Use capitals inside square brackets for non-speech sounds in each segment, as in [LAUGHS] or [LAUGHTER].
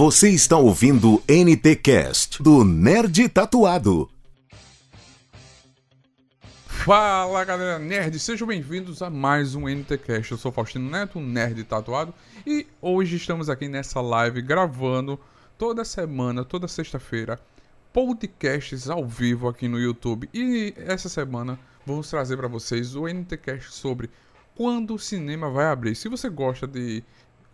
Você está ouvindo NT Cast do Nerd Tatuado. Fala galera nerd, sejam bem-vindos a mais um NTCast. Eu sou Faustino Neto, nerd tatuado, e hoje estamos aqui nessa live gravando toda semana, toda sexta-feira, podcasts ao vivo aqui no YouTube. E essa semana vamos trazer para vocês o NTCast sobre quando o cinema vai abrir. Se você gosta de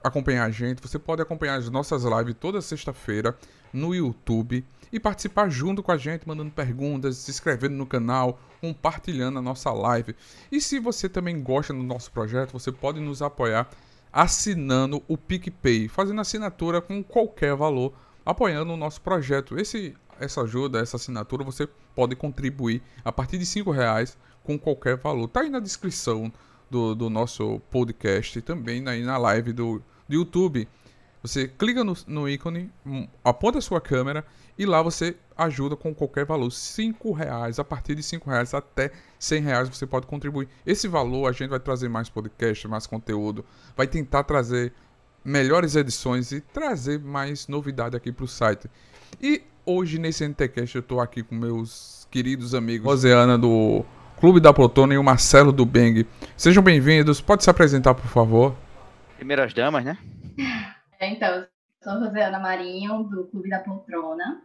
acompanhar a gente, você pode acompanhar as nossas lives toda sexta-feira no YouTube e participar junto com a gente, mandando perguntas, se inscrevendo no canal, compartilhando a nossa live. E se você também gosta do nosso projeto, você pode nos apoiar assinando o PicPay, fazendo assinatura com qualquer valor, apoiando o nosso projeto. Esse, essa ajuda, essa assinatura, você pode contribuir a partir de R$ reais com qualquer valor. Tá aí na descrição do, do nosso podcast, também aí na live do, do YouTube. Você clica no, no ícone, hum, aponta a sua câmera e lá você ajuda com qualquer valor. 5 reais, a partir de 5 reais até 100 reais você pode contribuir. Esse valor a gente vai trazer mais podcast, mais conteúdo, vai tentar trazer melhores edições e trazer mais novidade aqui para o site. E hoje nesse NTCast eu estou aqui com meus queridos amigos Roseana do Clube da Protona e o Marcelo do Bang. Sejam bem-vindos. Pode se apresentar, por favor? Primeiras damas, né? É, então, eu sou Roseana Marinho, do Clube da Poltrona,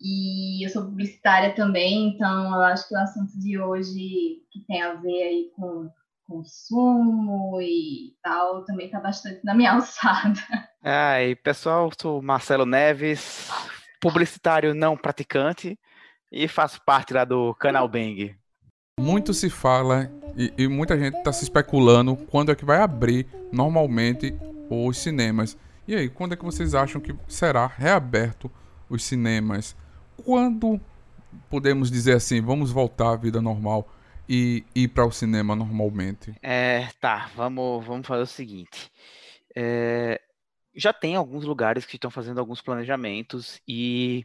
e eu sou publicitária também, então eu acho que o assunto de hoje, que tem a ver aí com consumo e tal, também está bastante na minha [LAUGHS] alçada. Ah, e pessoal, sou Marcelo Neves, publicitário não praticante, e faço parte lá do canal Bang. Muito se fala e, e muita gente está se especulando quando é que vai abrir normalmente os cinemas. E aí, quando é que vocês acham que será reaberto os cinemas? Quando podemos dizer assim, vamos voltar à vida normal e ir para o cinema normalmente? É, tá, vamos, vamos fazer o seguinte. É, já tem alguns lugares que estão fazendo alguns planejamentos e,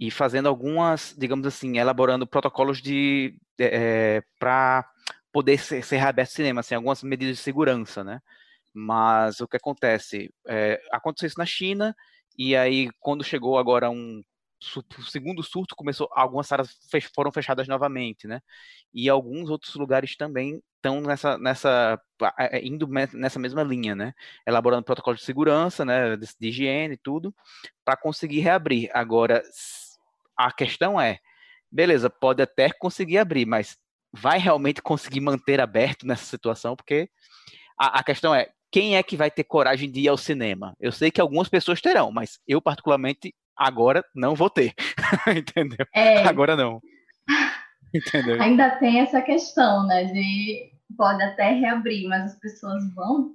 e fazendo algumas, digamos assim, elaborando protocolos de é, para poder ser, ser reaberto cinema, assim, algumas medidas de segurança, né? Mas o que acontece? É, aconteceu isso na China, e aí, quando chegou agora um segundo surto, começou algumas salas fech, foram fechadas novamente, né? E alguns outros lugares também estão nessa, nessa é, é, indo nessa mesma linha, né? Elaborando protocolo de segurança, né? De, de higiene e tudo, para conseguir reabrir. Agora, a questão é, beleza, pode até conseguir abrir, mas vai realmente conseguir manter aberto nessa situação? Porque a, a questão é, quem é que vai ter coragem de ir ao cinema? Eu sei que algumas pessoas terão, mas eu, particularmente, agora não vou ter. [LAUGHS] Entendeu? É, agora não. Entendeu? Ainda tem essa questão, né? De pode até reabrir, mas as pessoas vão.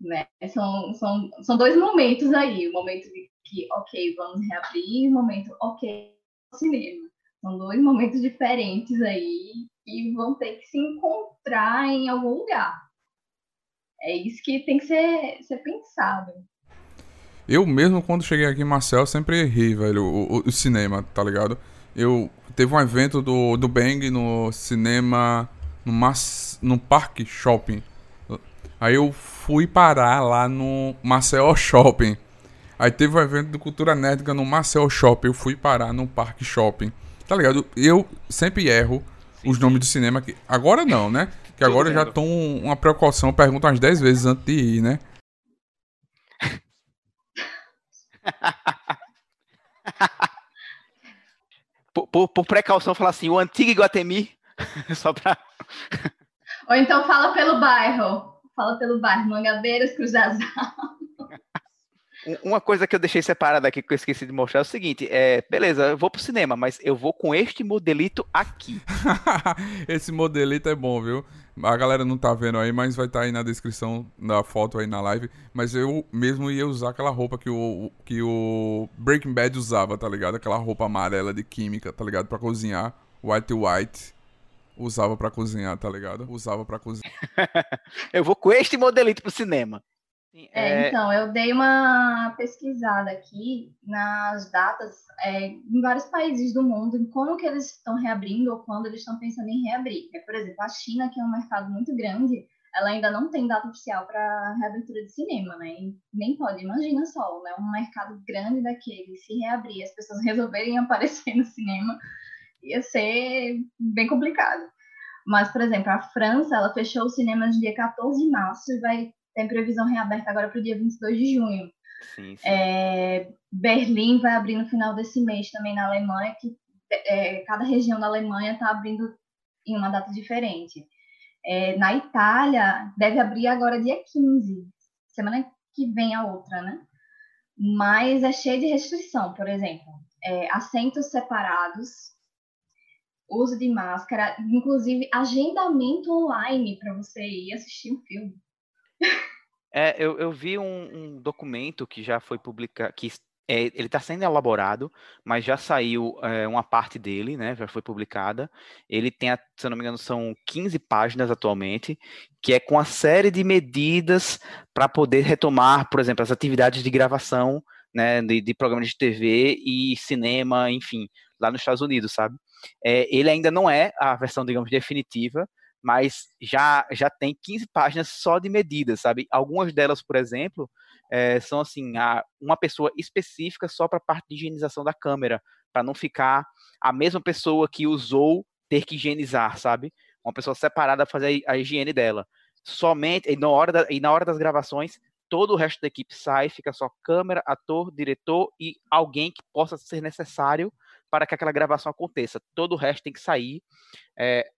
Né? São, são, são dois momentos aí. O momento de que, ok, vamos reabrir, momento, ok, cinema. São dois momentos diferentes aí que vão ter que se encontrar em algum lugar. É isso que tem que ser, ser pensado. Eu mesmo, quando cheguei aqui em Marcel, sempre ri, velho, o, o, o, cinema, tá ligado? Eu teve um evento do, do Bang no cinema, no, Mas, no Parque Shopping. Aí eu fui parar lá no Marcel Shopping. Aí teve um evento do Cultura Nética no Marcel Shopping. Eu fui parar no Parque Shopping. Tá ligado? Eu sempre erro os nomes do cinema. Que... Agora não, né? Que agora já tô uma precaução, pergunto umas 10 vezes antes de ir, né? [LAUGHS] por, por, por, precaução, falar assim, o antigo Iguatemi, [LAUGHS] só pra... Ou então fala pelo bairro, fala pelo bairro, Mangabeiras, Cruz das uma coisa que eu deixei separada aqui que eu esqueci de mostrar é o seguinte: é, beleza, eu vou pro cinema, mas eu vou com este modelito aqui. [LAUGHS] Esse modelito é bom, viu? A galera não tá vendo aí, mas vai estar tá aí na descrição da foto aí na live. Mas eu mesmo ia usar aquela roupa que o, que o Breaking Bad usava, tá ligado? Aquela roupa amarela de química, tá ligado? Pra cozinhar. White White. Usava pra cozinhar, tá ligado? Usava pra cozinhar. [LAUGHS] eu vou com este modelito pro cinema. É, é, então, eu dei uma pesquisada aqui nas datas é, em vários países do mundo, em como que eles estão reabrindo ou quando eles estão pensando em reabrir. É, por exemplo, a China, que é um mercado muito grande, ela ainda não tem data oficial para reabertura de cinema, né? E nem pode, imagina só, né? Um mercado grande daquele, se reabrir, as pessoas [LAUGHS] resolverem aparecer no cinema, ia ser bem complicado. Mas, por exemplo, a França, ela fechou os cinemas dia 14 de março e vai ter previsão reaberta agora para o dia 22 de junho. Sim, sim. É, Berlim vai abrir no final desse mês também na Alemanha, que é, cada região da Alemanha está abrindo em uma data diferente. É, na Itália, deve abrir agora dia 15, semana que vem a outra, né? Mas é cheio de restrição, por exemplo, é, assentos separados, uso de máscara, inclusive agendamento online para você ir assistir um filme. [LAUGHS] É, eu, eu vi um, um, documento que já foi publicado, que é, ele está sendo elaborado, mas já saiu é, uma parte dele, né? Já foi publicada. Ele tem, se eu não me engano, são 15 páginas atualmente, que é com a série de medidas para poder retomar, por exemplo, as atividades de gravação, né? De, de programas de TV e cinema, enfim, lá nos Estados Unidos, sabe? É, ele ainda não é a versão, digamos, definitiva, mas já, já tem 15 páginas só de medidas, sabe? Algumas delas, por exemplo, é, são assim, a, uma pessoa específica só para a parte de higienização da câmera, para não ficar a mesma pessoa que usou ter que higienizar, sabe? Uma pessoa separada fazer a, higiene dela. Somente, e na, hora da, e na hora das gravações, todo o resto da equipe sai, fica só câmera, ator, diretor e alguém que possa ser necessário para que aquela gravação aconteça. Todo o resto tem que sair. É,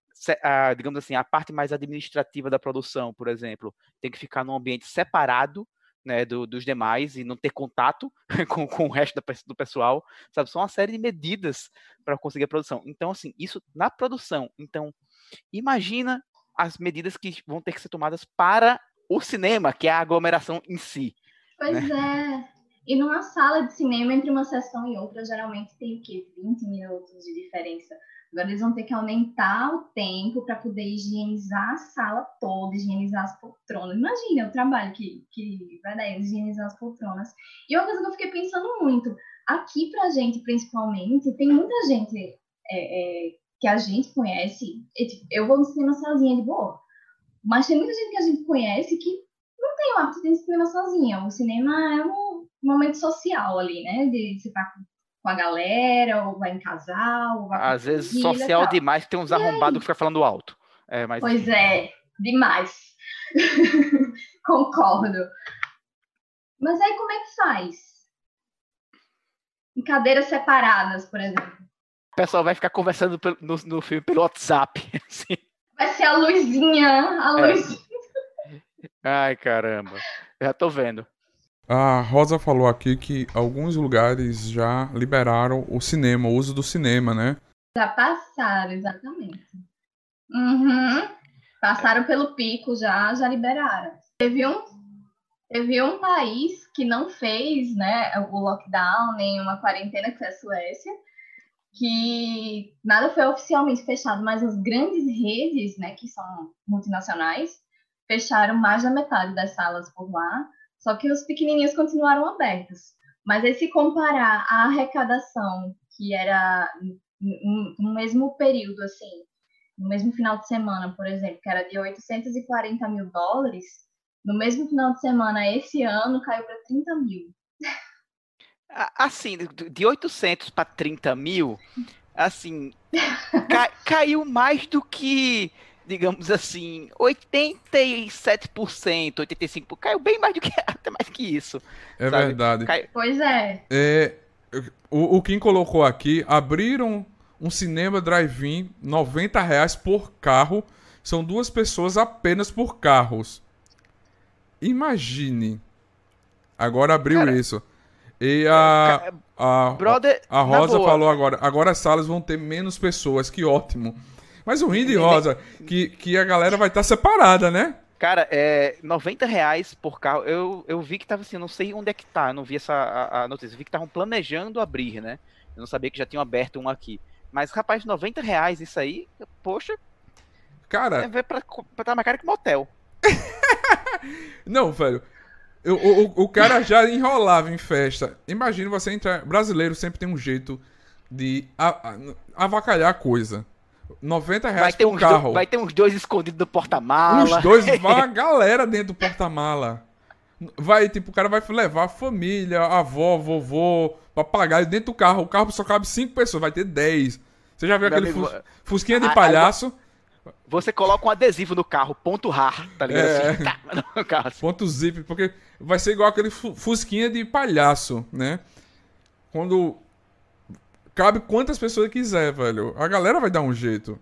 a, digamos assim, a parte mais administrativa da produção, por exemplo, tem que ficar num ambiente separado né, do, dos demais e não ter contato [LAUGHS] com, com o resto da, do pessoal, sabe? São uma série de medidas para conseguir a produção. Então, assim, isso na produção. Então, imagina as medidas que vão ter que ser tomadas para o cinema, que é a aglomeração em si. Pois né? é. E numa sala de cinema, entre uma sessão e outra, geralmente tem o quê? 20 minutos de diferença. Agora eles vão ter que aumentar o tempo para poder higienizar a sala toda, higienizar as poltronas. Imagina o trabalho que, que vai dar higienizar as poltronas. E uma coisa que eu fiquei pensando muito, aqui pra gente principalmente, tem muita gente é, é, que a gente conhece. Tipo, eu vou no cinema sozinha de boa. Mas tem muita gente que a gente conhece que não tem o hábito de ir no cinema sozinha. O cinema é um momento social ali, né? De você estar tá com a galera, ou vai em casal, ou vai Às vezes social demais, tem uns arrombados que ficam falando alto. É, mas... Pois é, demais. [LAUGHS] Concordo. Mas aí como é que faz? Em cadeiras separadas, por exemplo. O pessoal vai ficar conversando no, no filme pelo WhatsApp. [LAUGHS] Assim. Vai ser a luzinha, a é. luzinha. É. Ai, caramba. Já tô vendo. A Rosa falou aqui que alguns lugares já liberaram o cinema, o uso do cinema, né? Já passaram, exatamente. Uhum. Passaram pelo pico já, já liberaram. Teve um, teve um país que não fez né, o lockdown, nem uma quarentena, que foi a Suécia, que nada foi oficialmente fechado, mas as grandes redes, né, que são multinacionais, fecharam mais da metade das salas por lá só que os pequenininhos continuaram abertos. Mas aí, se comparar a arrecadação, que era no mesmo período, assim, no mesmo final de semana, por exemplo, que era de 840 mil dólares, no mesmo final de semana, esse ano, caiu para 30 mil. Assim, [LAUGHS] de 800 para 30 mil, assim, ca caiu mais do que digamos assim, 87%, 85%, caiu bem mais do que [LAUGHS] até mais que isso. É sabe? verdade. Caiu... Pois é. é o, o Kim colocou aqui, abriram um cinema drive-in, 90 reais por carro. São duas pessoas apenas por carros. Imagine. Agora abriu Cara, isso. E a, a, brother, a Rosa falou agora. Agora as salas vão ter menos pessoas. Que ótimo. Mas o Rindy Rosa, que, que a galera vai estar tá separada, né? Cara, é 90 reais por carro. Eu, eu vi que tava assim, eu não sei onde é que tá, eu não vi essa a, a notícia. Eu vi que estavam planejando abrir, né? Eu não sabia que já tinham aberto um aqui. Mas, rapaz, 90 reais isso aí, poxa. Cara. É pra, pra estar mais caro que motel. [LAUGHS] não, velho. Eu, o, o cara já enrolava em festa. Imagina você entrar. Brasileiro sempre tem um jeito de avacalhar a coisa. 90 reais vai ter por carro. Do, vai ter uns dois escondidos no porta-mala. Uns dois, vai uma [LAUGHS] galera dentro do porta-mala. Vai, tipo, o cara vai levar a família, a avó, vovô, papagaio dentro do carro. O carro só cabe 5 pessoas, vai ter 10. Você já viu Meu aquele amigo, fus, fusquinha de palhaço? Você coloca um adesivo no carro, ponto rar, tá ligado? É, assim, tá, [LAUGHS] no carro, assim. Ponto zip, porque vai ser igual aquele fusquinha de palhaço, né? Quando cabe quantas pessoas quiser, velho. A galera vai dar um jeito.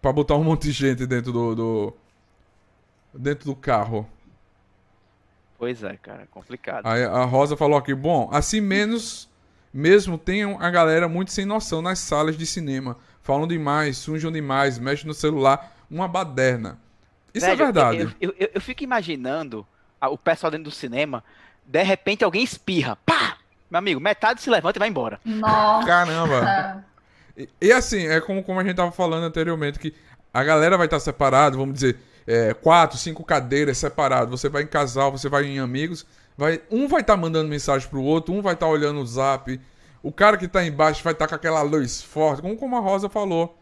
Pra botar um monte de gente dentro do. do dentro do carro. Pois é, cara, complicado. Aí a Rosa falou aqui, bom, assim menos mesmo tem a galera muito sem noção nas salas de cinema. Falam demais, sujam demais, mexem no celular, uma baderna. Isso é Velho, é verdade. Eu, eu, eu, fico imaginando o pessoal dentro do cinema, de repente alguém espirra, pá! Meu amigo, metade se levanta e vai embora. Nossa. Caramba. E, e, assim, é como, como a gente tava falando anteriormente, que a galera vai estar separada, vamos dizer, é, quatro, cinco cadeiras separadas. Você vai em casal, você vai em amigos. Vai, um vai estar tá mandando mensagem pro outro, um vai estar tá olhando o zap. O cara que tá embaixo vai estar tá com aquela luz forte, como, como a Rosa falou.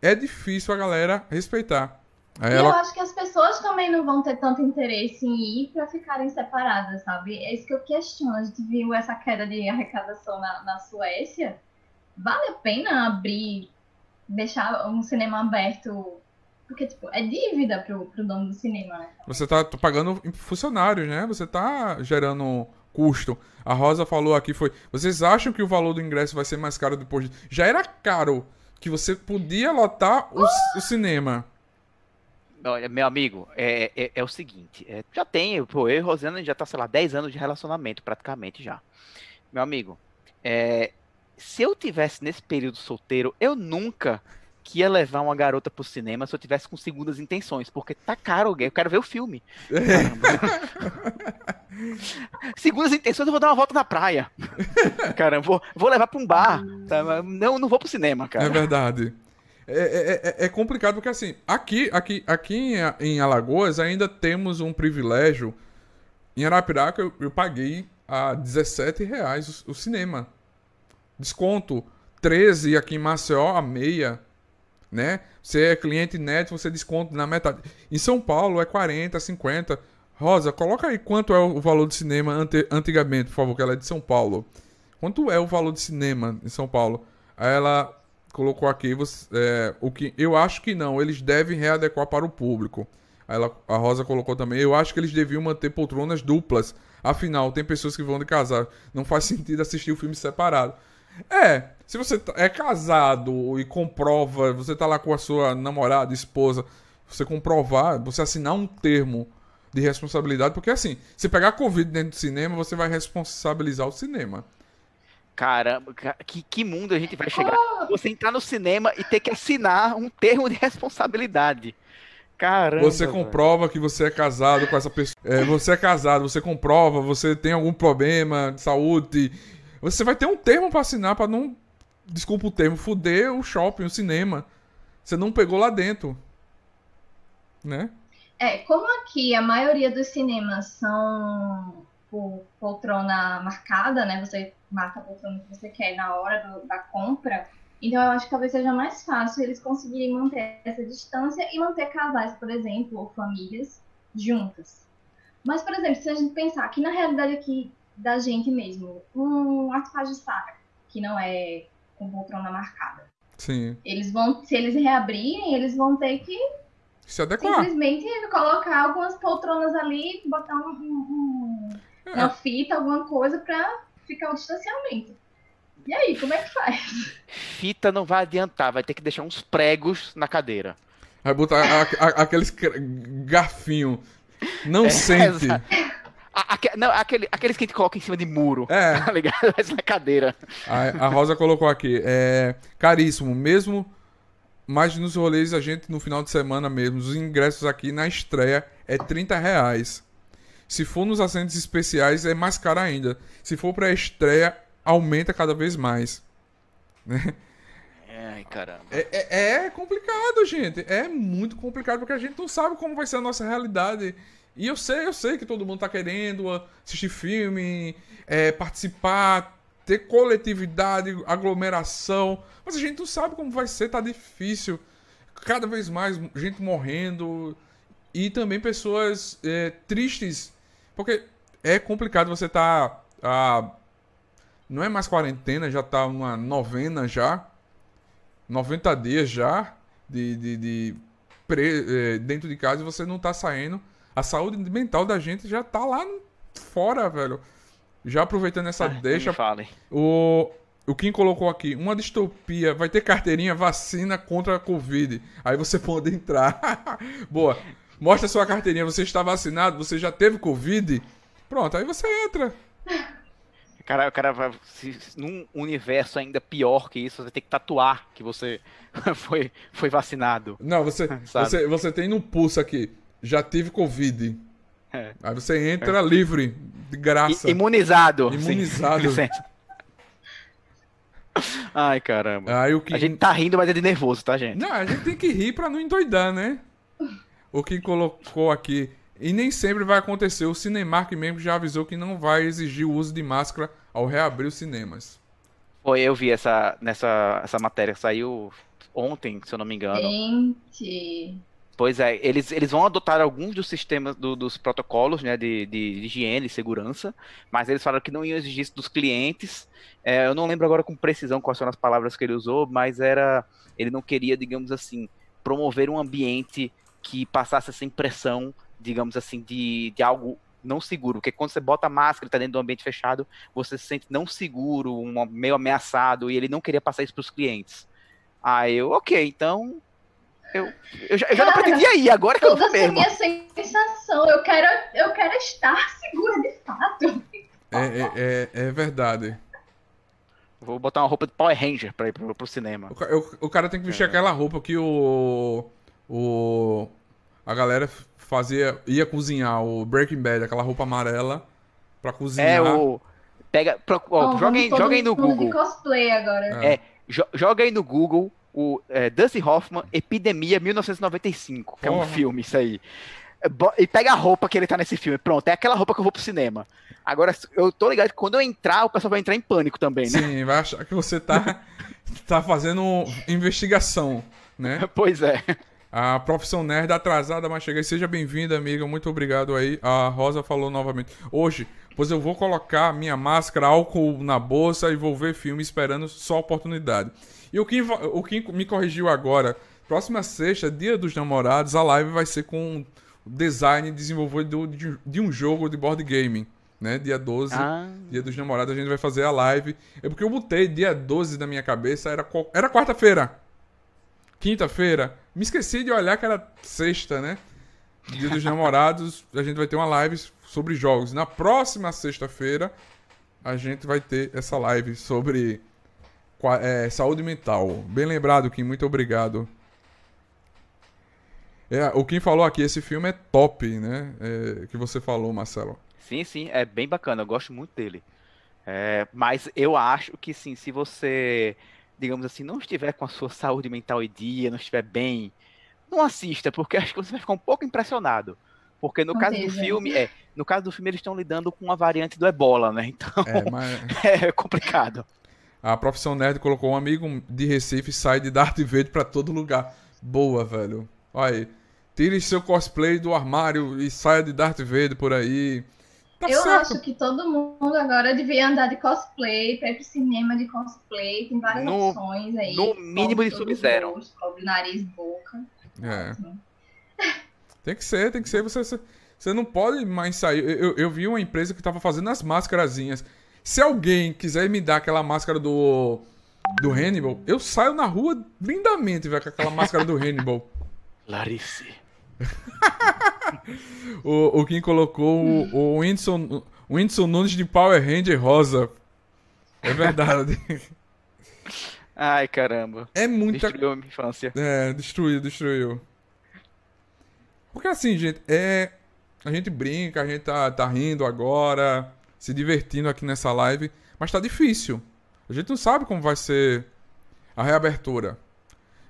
É difícil a galera respeitar. Aí ela... eu acho que as pessoas também não vão ter tanto interesse em ir para ficarem separadas, sabe? É isso que eu questiono. A gente viu essa queda de arrecadação na, na Suécia. Vale a pena abrir, deixar um cinema aberto porque, tipo, é dívida pro, pro dono do cinema, né? Você tá pagando funcionários, né? Você tá gerando custo. A Rosa falou aqui foi. Vocês acham que o valor do ingresso vai ser mais caro depois de... Já era caro que você podia lotar o, ah! o cinema. Olha, meu amigo, é, é, é o seguinte, é, já tem, pô, eu e Rosana já tá, sei lá, 10 anos de relacionamento, praticamente já. Meu amigo, é, se eu tivesse nesse período solteiro, eu nunca que ia levar uma garota pro cinema se eu tivesse com segundas intenções, porque tá caro, eu quero ver o filme. [LAUGHS] segundas intenções, eu vou dar uma volta na praia. [LAUGHS] Caramba, vou, vou levar pra um bar. Tá? Não, não vou pro cinema, cara. É verdade. É, é, é, é complicado porque assim, aqui, aqui, aqui em, Alagoas ainda temos um privilégio. Em Arapiraca eu, eu paguei a 17 reais o, o cinema. Desconto 13 aqui em Maceió a meia né? Você é cliente net, você desconta na metade. Em São Paulo é 40, 50. Rosa, coloca aí quanto é o valor de cinema ante, antigamente, por favor, que ela é de São Paulo. Quanto é o valor de cinema em São Paulo? Ela colocou aqui, você, é, o que eu acho que não, eles devem readequar para o público. Ela, a Rosa colocou também, eu acho que eles deviam manter poltronas duplas. Afinal, tem pessoas que vão de casar. Não faz sentido assistir o filme separado. É, se você tá, é casado e comprova, você tá lá com a sua namorada, esposa, você comprovar, você assinar um termo de responsabilidade, porque assim, se pegar Covid dentro do cinema, você vai responsabilizar o cinema. Caramba, que, que mundo a gente vai chegar? Você entrar no cinema e ter que assinar um termo de responsabilidade. Caramba. Você comprova velho. que você é casado com essa pessoa. É, você é casado, você comprova, você tem algum problema de saúde você vai ter um termo para assinar para não. Desculpa o termo, fuder o shopping, o cinema. Você não pegou lá dentro. Né? É, como aqui a maioria dos cinemas são por poltrona marcada, né? Você marca a poltrona que você quer na hora do, da compra. Então eu acho que talvez seja mais fácil eles conseguirem manter essa distância e manter casais, por exemplo, ou famílias juntas. Mas, por exemplo, se a gente pensar que na realidade aqui da gente mesmo. Um artefacto de saca, que não é com poltrona marcada. Sim. Eles vão, se eles reabrirem, eles vão ter que se adequar. simplesmente colocar algumas poltronas ali, botar um, um. Uma fita, alguma coisa para ficar um distanciamento. E aí, como é que faz? Fita não vai adiantar, vai ter que deixar uns pregos na cadeira. Vai botar a, a, aqueles garfinho. Não é, sente. Aque, não, aquele, aqueles que a gente coloca em cima de muro. É. [LAUGHS] Tá ligado? Mas na cadeira. A, a Rosa colocou aqui. É caríssimo, mesmo. Mas nos rolês a gente, no final de semana mesmo, os ingressos aqui na estreia é 30 reais. Se for nos assentos especiais, é mais caro ainda. Se for pra estreia, aumenta cada vez mais. Né? Ai, caramba. É, é, é complicado, gente. É muito complicado, porque a gente não sabe como vai ser a nossa realidade e eu sei, eu sei que todo mundo tá querendo assistir filme, é, participar, ter coletividade, aglomeração. Mas a gente não sabe como vai ser, tá difícil. Cada vez mais gente morrendo. E também pessoas é, tristes. Porque é complicado você tá. Ah, não é mais quarentena, já tá uma novena já. 90 dias já de, de, de pre, é, dentro de casa e você não tá saindo. A saúde mental da gente já tá lá fora, velho. Já aproveitando essa ah, deixa. O, o Kim colocou aqui, uma distopia, vai ter carteirinha vacina contra a Covid. Aí você pode entrar. [LAUGHS] Boa. Mostra sua carteirinha, você está vacinado, você já teve Covid. Pronto, aí você entra. Cara, o cara vai. Se, num universo ainda pior que isso, você ter que tatuar que você [LAUGHS] foi, foi vacinado. Não, você, [LAUGHS] você, você tem no pulso aqui. Já tive Covid. É. Aí você entra é. livre, de graça. I, imunizado. Imunizado. [LAUGHS] Ai, caramba. Aí, o que... A gente tá rindo, mas é de nervoso, tá, gente? Não, a gente tem que rir pra não endoidar, né? O que colocou aqui. E nem sempre vai acontecer. O Cinemark mesmo já avisou que não vai exigir o uso de máscara ao reabrir os cinemas. Foi, eu vi essa, nessa essa matéria. Saiu ontem, se eu não me engano. Gente. Pois é, eles, eles vão adotar alguns dos sistemas, do, dos protocolos né, de, de, de higiene e segurança, mas eles falaram que não iam exigir isso dos clientes. É, eu não lembro agora com precisão quais foram as palavras que ele usou, mas era. Ele não queria, digamos assim, promover um ambiente que passasse essa impressão, digamos assim, de, de algo não seguro. Porque quando você bota a máscara e está dentro do ambiente fechado, você se sente não seguro, um, meio ameaçado, e ele não queria passar isso para os clientes. Aí eu, ok, então eu, eu já, eu já não pretendia ir, agora que eu vou mesmo. minha sensação, eu quero, eu quero estar segura de fato. É, é, é, é verdade. Vou botar uma roupa de Power Ranger pra ir pro, pro cinema. O, o, o, cara tem que vestir é. aquela roupa que o. O. A galera fazia. ia cozinhar, o Breaking Bad, aquela roupa amarela pra cozinhar. É, o. Pega. Pro, ó, oh, joga, aí, joga aí no Google. Cosplay agora. É, é joga aí no Google o é, Dusty Hoffman, Epidemia 1995, que Porra. é um filme, isso aí. E pega a roupa que ele tá nesse filme. Pronto, é aquela roupa que eu vou pro cinema. Agora, eu tô ligado que quando eu entrar, o pessoal vai entrar em pânico também, né? Sim, vai achar que você tá, [LAUGHS] tá fazendo investigação, né? Pois é. A profissão nerd atrasada, mas cheguei. Seja bem-vinda, amiga. Muito obrigado aí. A Rosa falou novamente. Hoje, pois eu vou colocar minha máscara, álcool na bolsa e vou ver filme esperando só oportunidade. E o Kim, o Kim me corrigiu agora. Próxima sexta, dia dos namorados, a live vai ser com design desenvolvido de, de um jogo de board game. Né? Dia 12, ah. dia dos namorados, a gente vai fazer a live. É porque eu botei dia 12 na minha cabeça, era, era quarta-feira. Quinta-feira. Me esqueci de olhar que era sexta, né? Dia dos namorados, a gente vai ter uma live sobre jogos. Na próxima sexta-feira, a gente vai ter essa live sobre é, saúde mental. Bem lembrado, Kim. Muito obrigado. É, o Kim falou aqui, esse filme é top, né? É, que você falou, Marcelo. Sim, sim, é bem bacana. Eu gosto muito dele. É, mas eu acho que sim, se você, digamos assim, não estiver com a sua saúde mental em dia, não estiver bem, não assista, porque [LAUGHS] acho que você vai ficar um pouco impressionado. Porque no caso do filme, é, no caso do filme eles estão lidando com a variante do Ebola, né? Então é, mas... [LAUGHS] é complicado. A Profissão Nerd colocou um amigo de Recife sai de Darth Vader pra todo lugar. Boa, velho. Olha aí. Tire seu cosplay do armário e saia de Darth Vader por aí. Tá eu certo. acho que todo mundo agora devia andar de cosplay, pra ir pro cinema de cosplay. Tem várias no, opções aí. No mínimo de Sub-Zero. Cobre nariz, boca. É. Tem que ser, tem que ser. Você, você não pode mais sair. Eu, eu vi uma empresa que tava fazendo as máscarazinhas. Se alguém quiser me dar aquela máscara do. Do Hannibal, eu saio na rua lindamente, velho, com aquela máscara do [LAUGHS] Hannibal. Larice. [LAUGHS] o, o Kim colocou o, o Whindersson, o Whindersson Nunes de Power Ranger rosa. É verdade. [LAUGHS] Ai, caramba. É muita. Destruiu a minha infância. É, destruiu, destruiu. Porque assim, gente, é. A gente brinca, a gente tá, tá rindo agora se divertindo aqui nessa live, mas tá difícil. A gente não sabe como vai ser a reabertura.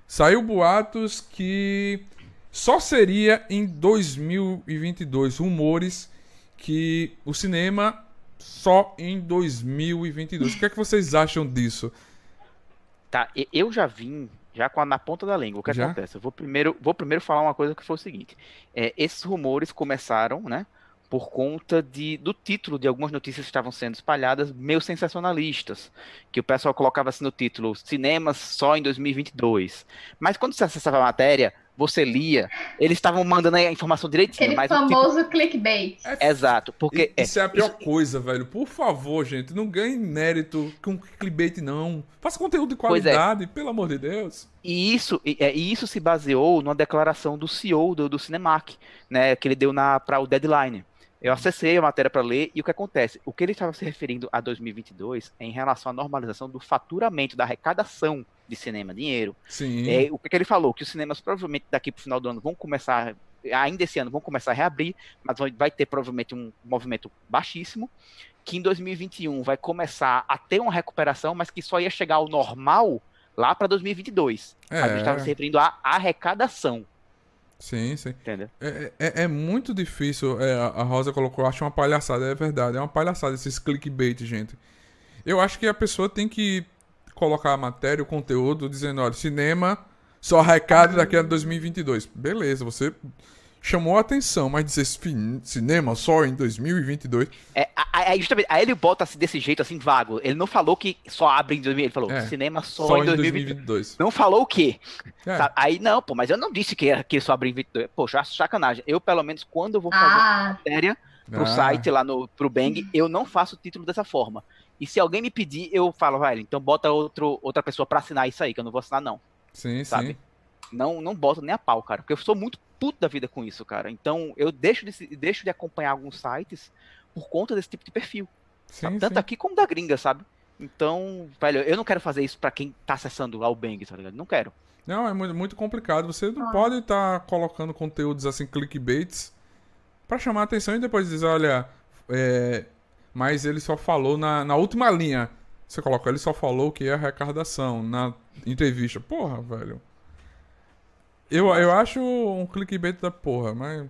Saiu boatos que só seria em 2022 rumores que o cinema só em 2022. O que é que vocês acham disso? Tá, eu já vim já com a, na ponta da língua. O que já? acontece? Eu vou primeiro, vou primeiro falar uma coisa que foi o seguinte: é, esses rumores começaram, né? Por conta de, do título de algumas notícias que estavam sendo espalhadas, meio sensacionalistas. Que o pessoal colocava assim no título: cinemas só em 2022. Mas quando você acessava a matéria, você lia, eles estavam mandando a informação direitinho. Aquele mas famoso tipo... clickbait. É, Exato, porque... Isso é, é a pior isso... coisa, velho. Por favor, gente, não ganhe mérito com clickbait, não. Faça conteúdo de é. qualidade, é. pelo amor de Deus. E isso, e, é, e, isso se baseou numa declaração do CEO do, do Cinemac, né, que ele deu para o Deadline. Eu acessei a matéria para ler e o que acontece? O que ele estava se referindo a 2022 é em relação à normalização do faturamento, da arrecadação de cinema, dinheiro. Sim. É, o que, que ele falou? Que os cinemas provavelmente daqui para o final do ano vão começar, ainda esse ano, vão começar a reabrir, mas vai ter provavelmente um movimento baixíssimo. Que em 2021 vai começar a ter uma recuperação, mas que só ia chegar ao normal lá para 2022. É. A gente estava se referindo à arrecadação. Sim, sim. Entendeu? É, é, é muito difícil. É, a Rosa colocou, acho uma palhaçada, é verdade. É uma palhaçada esses clickbait, gente. Eu acho que a pessoa tem que colocar a matéria, o conteúdo, dizendo, olha, cinema só arrecada daqui a 2022. Beleza, você chamou a atenção, mas dizer cinema só em 2022. É, aí, justamente, aí ele bota assim, desse jeito assim vago. Ele não falou que só abre em 2022, ele falou é, cinema só, só em 2022. 2022. Não falou o quê? É. Aí não, pô, mas eu não disse que, que só abre em 2022. Poxa, sacanagem. Eu, pelo menos, quando eu vou fazer ah. matéria pro ah. site lá no pro Bang, eu não faço o título dessa forma. E se alguém me pedir, eu falo, velho, então bota outro, outra pessoa pra assinar isso aí, que eu não vou assinar, não. Sim, sabe? sim. Não, não boto nem a pau, cara. Porque eu sou muito puto da vida com isso, cara. Então eu deixo de, deixo de acompanhar alguns sites por conta desse tipo de perfil. Sim, Tanto aqui como da gringa, sabe? Então, velho, eu não quero fazer isso para quem tá acessando lá o Bang, tá ligado? Não quero. Não, é muito, muito complicado. Você não ah. pode estar tá colocando conteúdos assim, clickbaits, para chamar a atenção e depois dizer, olha, é... mas ele só falou na, na última linha. Você coloca, ele só falou que é arrecadação na entrevista. Porra, velho. Eu, eu acho um clickbait da porra, mas.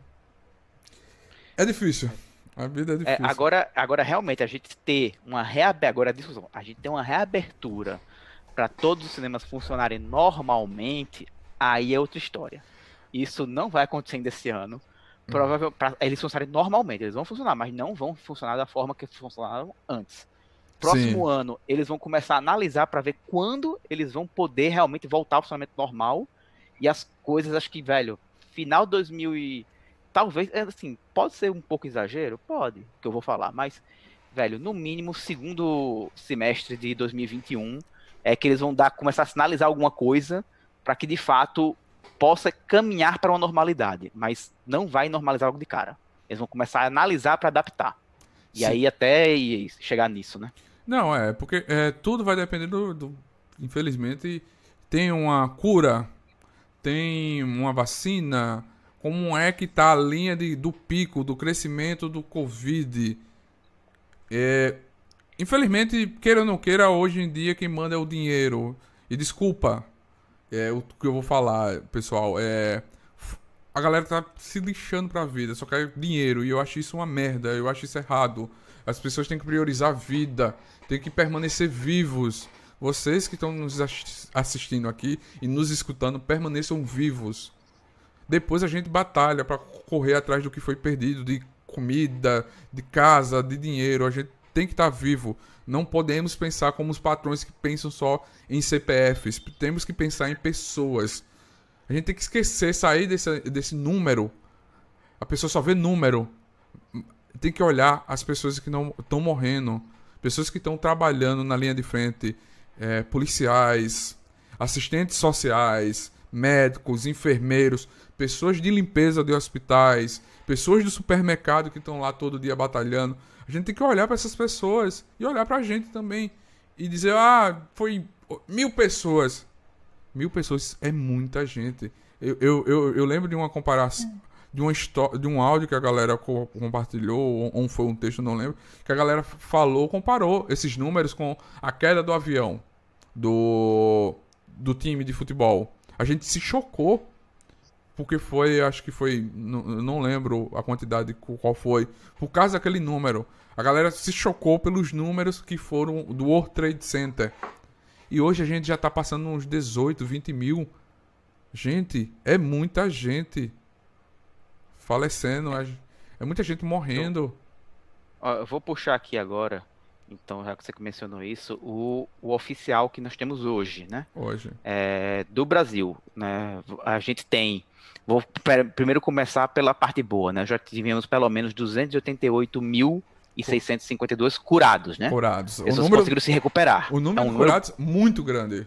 É difícil. A vida é, é difícil. É, agora, agora, realmente, a gente ter uma reabertura. Agora, a discussão. A gente ter uma reabertura para todos os cinemas funcionarem normalmente, aí é outra história. Isso não vai acontecer ainda esse ano. Hum. Provavelmente, pra eles funcionarem normalmente, eles vão funcionar, mas não vão funcionar da forma que funcionaram antes. Próximo Sim. ano, eles vão começar a analisar para ver quando eles vão poder realmente voltar ao funcionamento normal e as coisas, acho que, velho, final 2000 e... Talvez, é, assim, pode ser um pouco exagero? Pode, que eu vou falar, mas, velho, no mínimo, segundo semestre de 2021, é que eles vão dar, começar a sinalizar alguma coisa para que, de fato, possa caminhar para uma normalidade, mas não vai normalizar algo de cara. Eles vão começar a analisar para adaptar. E Sim. aí até chegar nisso, né? Não, é, porque é, tudo vai depender do, do. Infelizmente, tem uma cura tem uma vacina? Como é que tá a linha de, do pico, do crescimento do Covid? É, infelizmente, queira ou não queira, hoje em dia quem manda é o dinheiro. E desculpa é, o que eu vou falar, pessoal. É, a galera tá se lixando pra vida, só quer dinheiro. E eu acho isso uma merda, eu acho isso errado. As pessoas têm que priorizar a vida, têm que permanecer vivos. Vocês que estão nos assistindo aqui e nos escutando, permaneçam vivos. Depois a gente batalha para correr atrás do que foi perdido de comida, de casa, de dinheiro. A gente tem que estar tá vivo. Não podemos pensar como os patrões que pensam só em CPFs. Temos que pensar em pessoas. A gente tem que esquecer, sair desse, desse número. A pessoa só vê número. Tem que olhar as pessoas que não estão morrendo. Pessoas que estão trabalhando na linha de frente é, policiais, assistentes sociais, médicos, enfermeiros, pessoas de limpeza de hospitais, pessoas do supermercado que estão lá todo dia batalhando. A gente tem que olhar para essas pessoas e olhar para a gente também e dizer: ah, foi mil pessoas. Mil pessoas é muita gente. Eu, eu, eu, eu lembro de uma comparação. De, uma de um áudio que a galera co compartilhou, ou, ou foi um texto, não lembro, que a galera falou, comparou esses números com a queda do avião do, do time de futebol. A gente se chocou. porque foi, acho que foi, não, não lembro a quantidade qual foi, por causa daquele número. A galera se chocou pelos números que foram do World Trade Center. E hoje a gente já tá passando uns 18, 20 mil. Gente, é muita gente falecendo. É, é muita gente morrendo. Ó, eu vou puxar aqui agora então, já que você mencionou isso, o, o oficial que nós temos hoje, né? Hoje. É, do Brasil, né? A gente tem. Vou primeiro começar pela parte boa, né? Já tivemos pelo menos 288.652 curados, né? Curados. Pessoas o número, conseguiram se recuperar. O número é um de curados número... muito grande.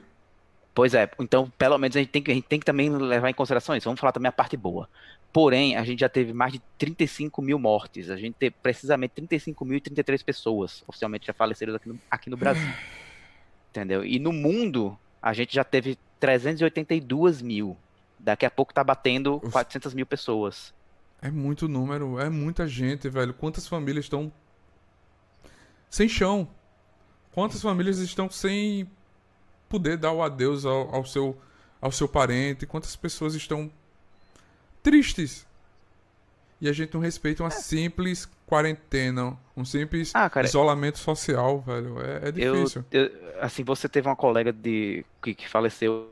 Pois é, então pelo menos a gente, tem que, a gente tem que também levar em consideração isso. Vamos falar também a parte boa. Porém, a gente já teve mais de 35 mil mortes. A gente teve precisamente 35.033 pessoas oficialmente já faleceram aqui no, aqui no Brasil. [SIGHS] Entendeu? E no mundo, a gente já teve 382 mil. Daqui a pouco tá batendo 400 mil pessoas. É muito número, é muita gente, velho. Quantas famílias estão sem chão? Quantas famílias estão sem poder dar o adeus ao, ao seu, ao seu parente? Quantas pessoas estão tristes. E a gente não respeita uma é. simples quarentena, um simples ah, cara, isolamento social, velho. É, é difícil. Eu, eu, assim, você teve uma colega de que, que faleceu.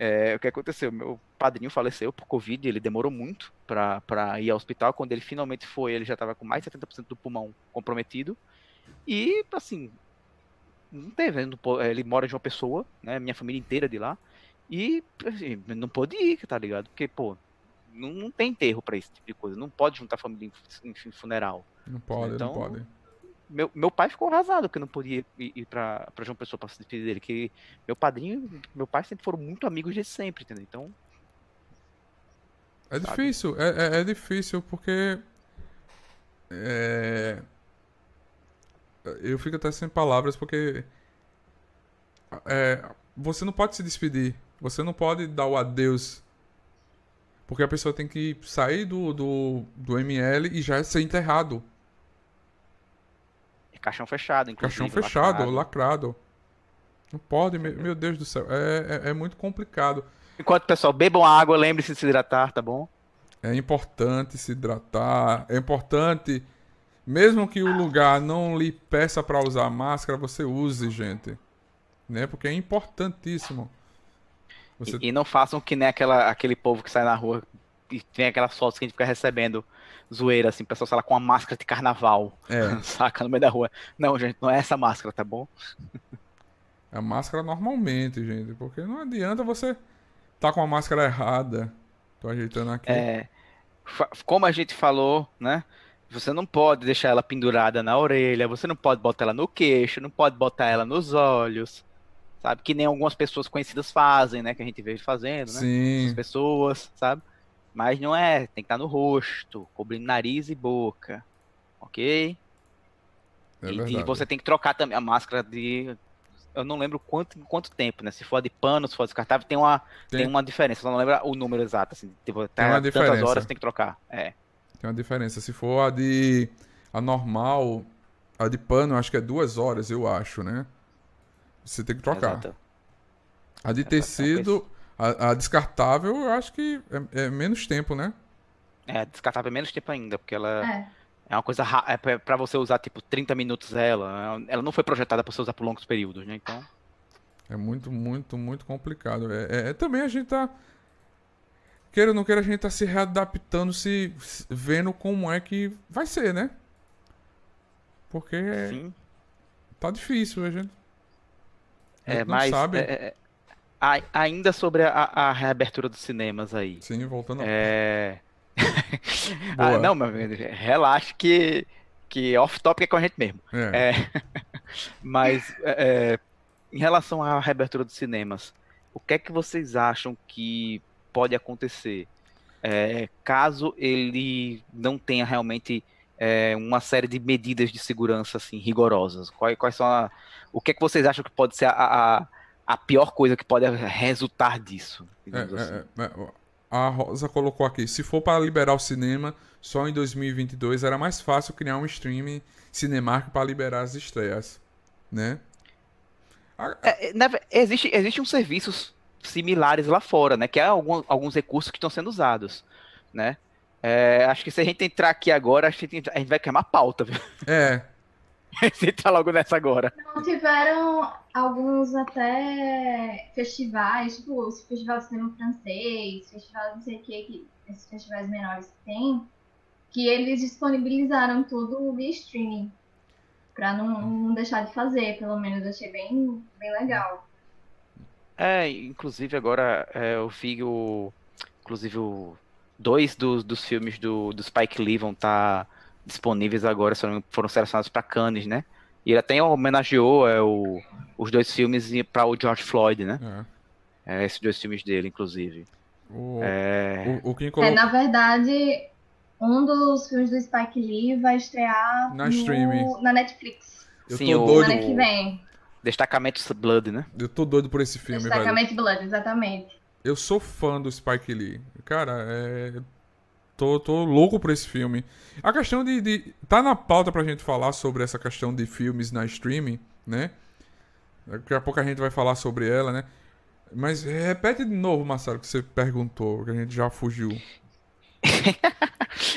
É, o que aconteceu? Meu padrinho faleceu por Covid, ele demorou muito para ir ao hospital. Quando ele finalmente foi, ele já estava com mais de 70% do pulmão comprometido. E, assim, não teve. Ele mora de uma pessoa, né? Minha família inteira de lá. E, assim, não pôde ir, tá ligado? Porque, pô, não, não tem enterro para esse tipo de coisa. Não pode juntar família em, em funeral. Não pode, então, não pode. Meu, meu pai ficou arrasado que não podia ir, ir pra, pra João Pessoa pra se despedir dele. Que meu padrinho meu pai sempre foram muito amigos de sempre, entendeu? Então. É sabe? difícil, é, é, é, difícil porque. É... Eu fico até sem palavras porque. É, você não pode se despedir. Você não pode dar o adeus porque a pessoa tem que sair do, do, do ML e já ser enterrado. É caixão fechado, inclusive. Caixão fechado, lacrado. lacrado. Não pode, meu, meu, Deus do céu. É, é, é muito complicado. Enquanto pessoal bebam água, lembre-se de se hidratar, tá bom? É importante se hidratar. É importante, mesmo que o lugar não lhe peça para usar máscara, você use, gente. Né? Porque é importantíssimo. Você... E, e, não façam que nem aquela, aquele povo que sai na rua e tem aquelas fotos que a gente fica recebendo zoeira, assim, pessoal, sei lá, com uma máscara de carnaval, é. [LAUGHS] saca, no meio da rua. Não, gente, não é essa máscara, tá bom? É a máscara normalmente, gente, porque não adianta você tá com a máscara errada. Tô ajeitando aqui. É, como a gente falou, né? Você não pode deixar ela pendurada na orelha, você não pode botar ela no queixo, não pode botar ela nos olhos sabe? Que nem algumas pessoas conhecidas fazem, né? Que a gente vê fazendo, né? Sim. As pessoas, sabe? Mas não é, tem que estar no rosto, cobrindo nariz e boca, ok? É e, e, você tem que trocar também a máscara de. Eu não lembro quanto, quanto tempo, né? Se for de pano, se for descartável, tem uma, tem... tem uma diferença. Eu não lembro o número exato, assim. Tipo, tem uma diferença. tantas horas tem que trocar. É. Tem uma diferença. Se for a de. A normal, a de pano, acho que é duas horas, eu acho, né? Você tem que trocar. Exato. A de tecido, a, a, descartável, eu acho que é, é, menos tempo, né? É, descartável é menos tempo ainda, porque ela é, é uma coisa é para você usar tipo 30 minutos ela. Ela não foi projetada para você usar por longos períodos, né? Então é muito, muito, muito complicado. É, é, é, também a gente tá queira ou não queira a gente tá se readaptando, se vendo como é que vai ser, né? Porque Sim. tá difícil a gente é, mas sabe. É, é ainda sobre a, a, reabertura dos cinemas aí. Sim, voltando. É... [LAUGHS] ah, não, mas relaxa que que off-topic é com a gente mesmo. É. é [LAUGHS] mas é, em relação à reabertura dos cinemas, o que é que vocês acham que pode acontecer é, caso ele não tenha realmente é, uma série de medidas de segurança assim rigorosas? Quais, quais são a, o que é que vocês acham que pode ser a, a, a pior coisa que pode resultar disso? É, é, assim. é, a Rosa colocou aqui: se for para liberar o cinema só em 2022, era mais fácil criar um streaming Cinemark para liberar as estreias, né? É, existe, existe um serviço similares lá fora, né? Que é algum, alguns recursos que estão sendo usados, né? É, acho que se a gente entrar aqui agora, a gente, a gente vai queimar pauta, viu? [LAUGHS] É. Você tá logo nessa agora. Não, tiveram alguns até festivais, tipo o Festival de Cinema Francês, festival não sei o que, que esses festivais menores que tem, que eles disponibilizaram tudo via streaming. Pra não, não deixar de fazer, pelo menos. Achei bem, bem legal. É, inclusive agora é, eu vi o. Inclusive o, dois dos, dos filmes do, do Spike Lee vão estar tá disponíveis agora, foram selecionados para Cannes, né? E ele até homenageou é, o, os dois filmes para o George Floyd, né? É. é. esses dois filmes dele, inclusive. O, é... o, o colocou... é, na verdade, um dos filmes do Spike Lee vai estrear na, no... streaming. na Netflix. Eu Sim, tô doido. Semana que vem. Destacamento Blood, né? Eu tô doido por esse filme, Destacamento velho. Blood, exatamente. Eu sou fã do Spike Lee. Cara, é... Tô, tô louco por esse filme. A questão de, de. Tá na pauta pra gente falar sobre essa questão de filmes na streaming, né? Daqui a pouco a gente vai falar sobre ela, né? Mas repete de novo, Marcelo, que você perguntou, que a gente já fugiu.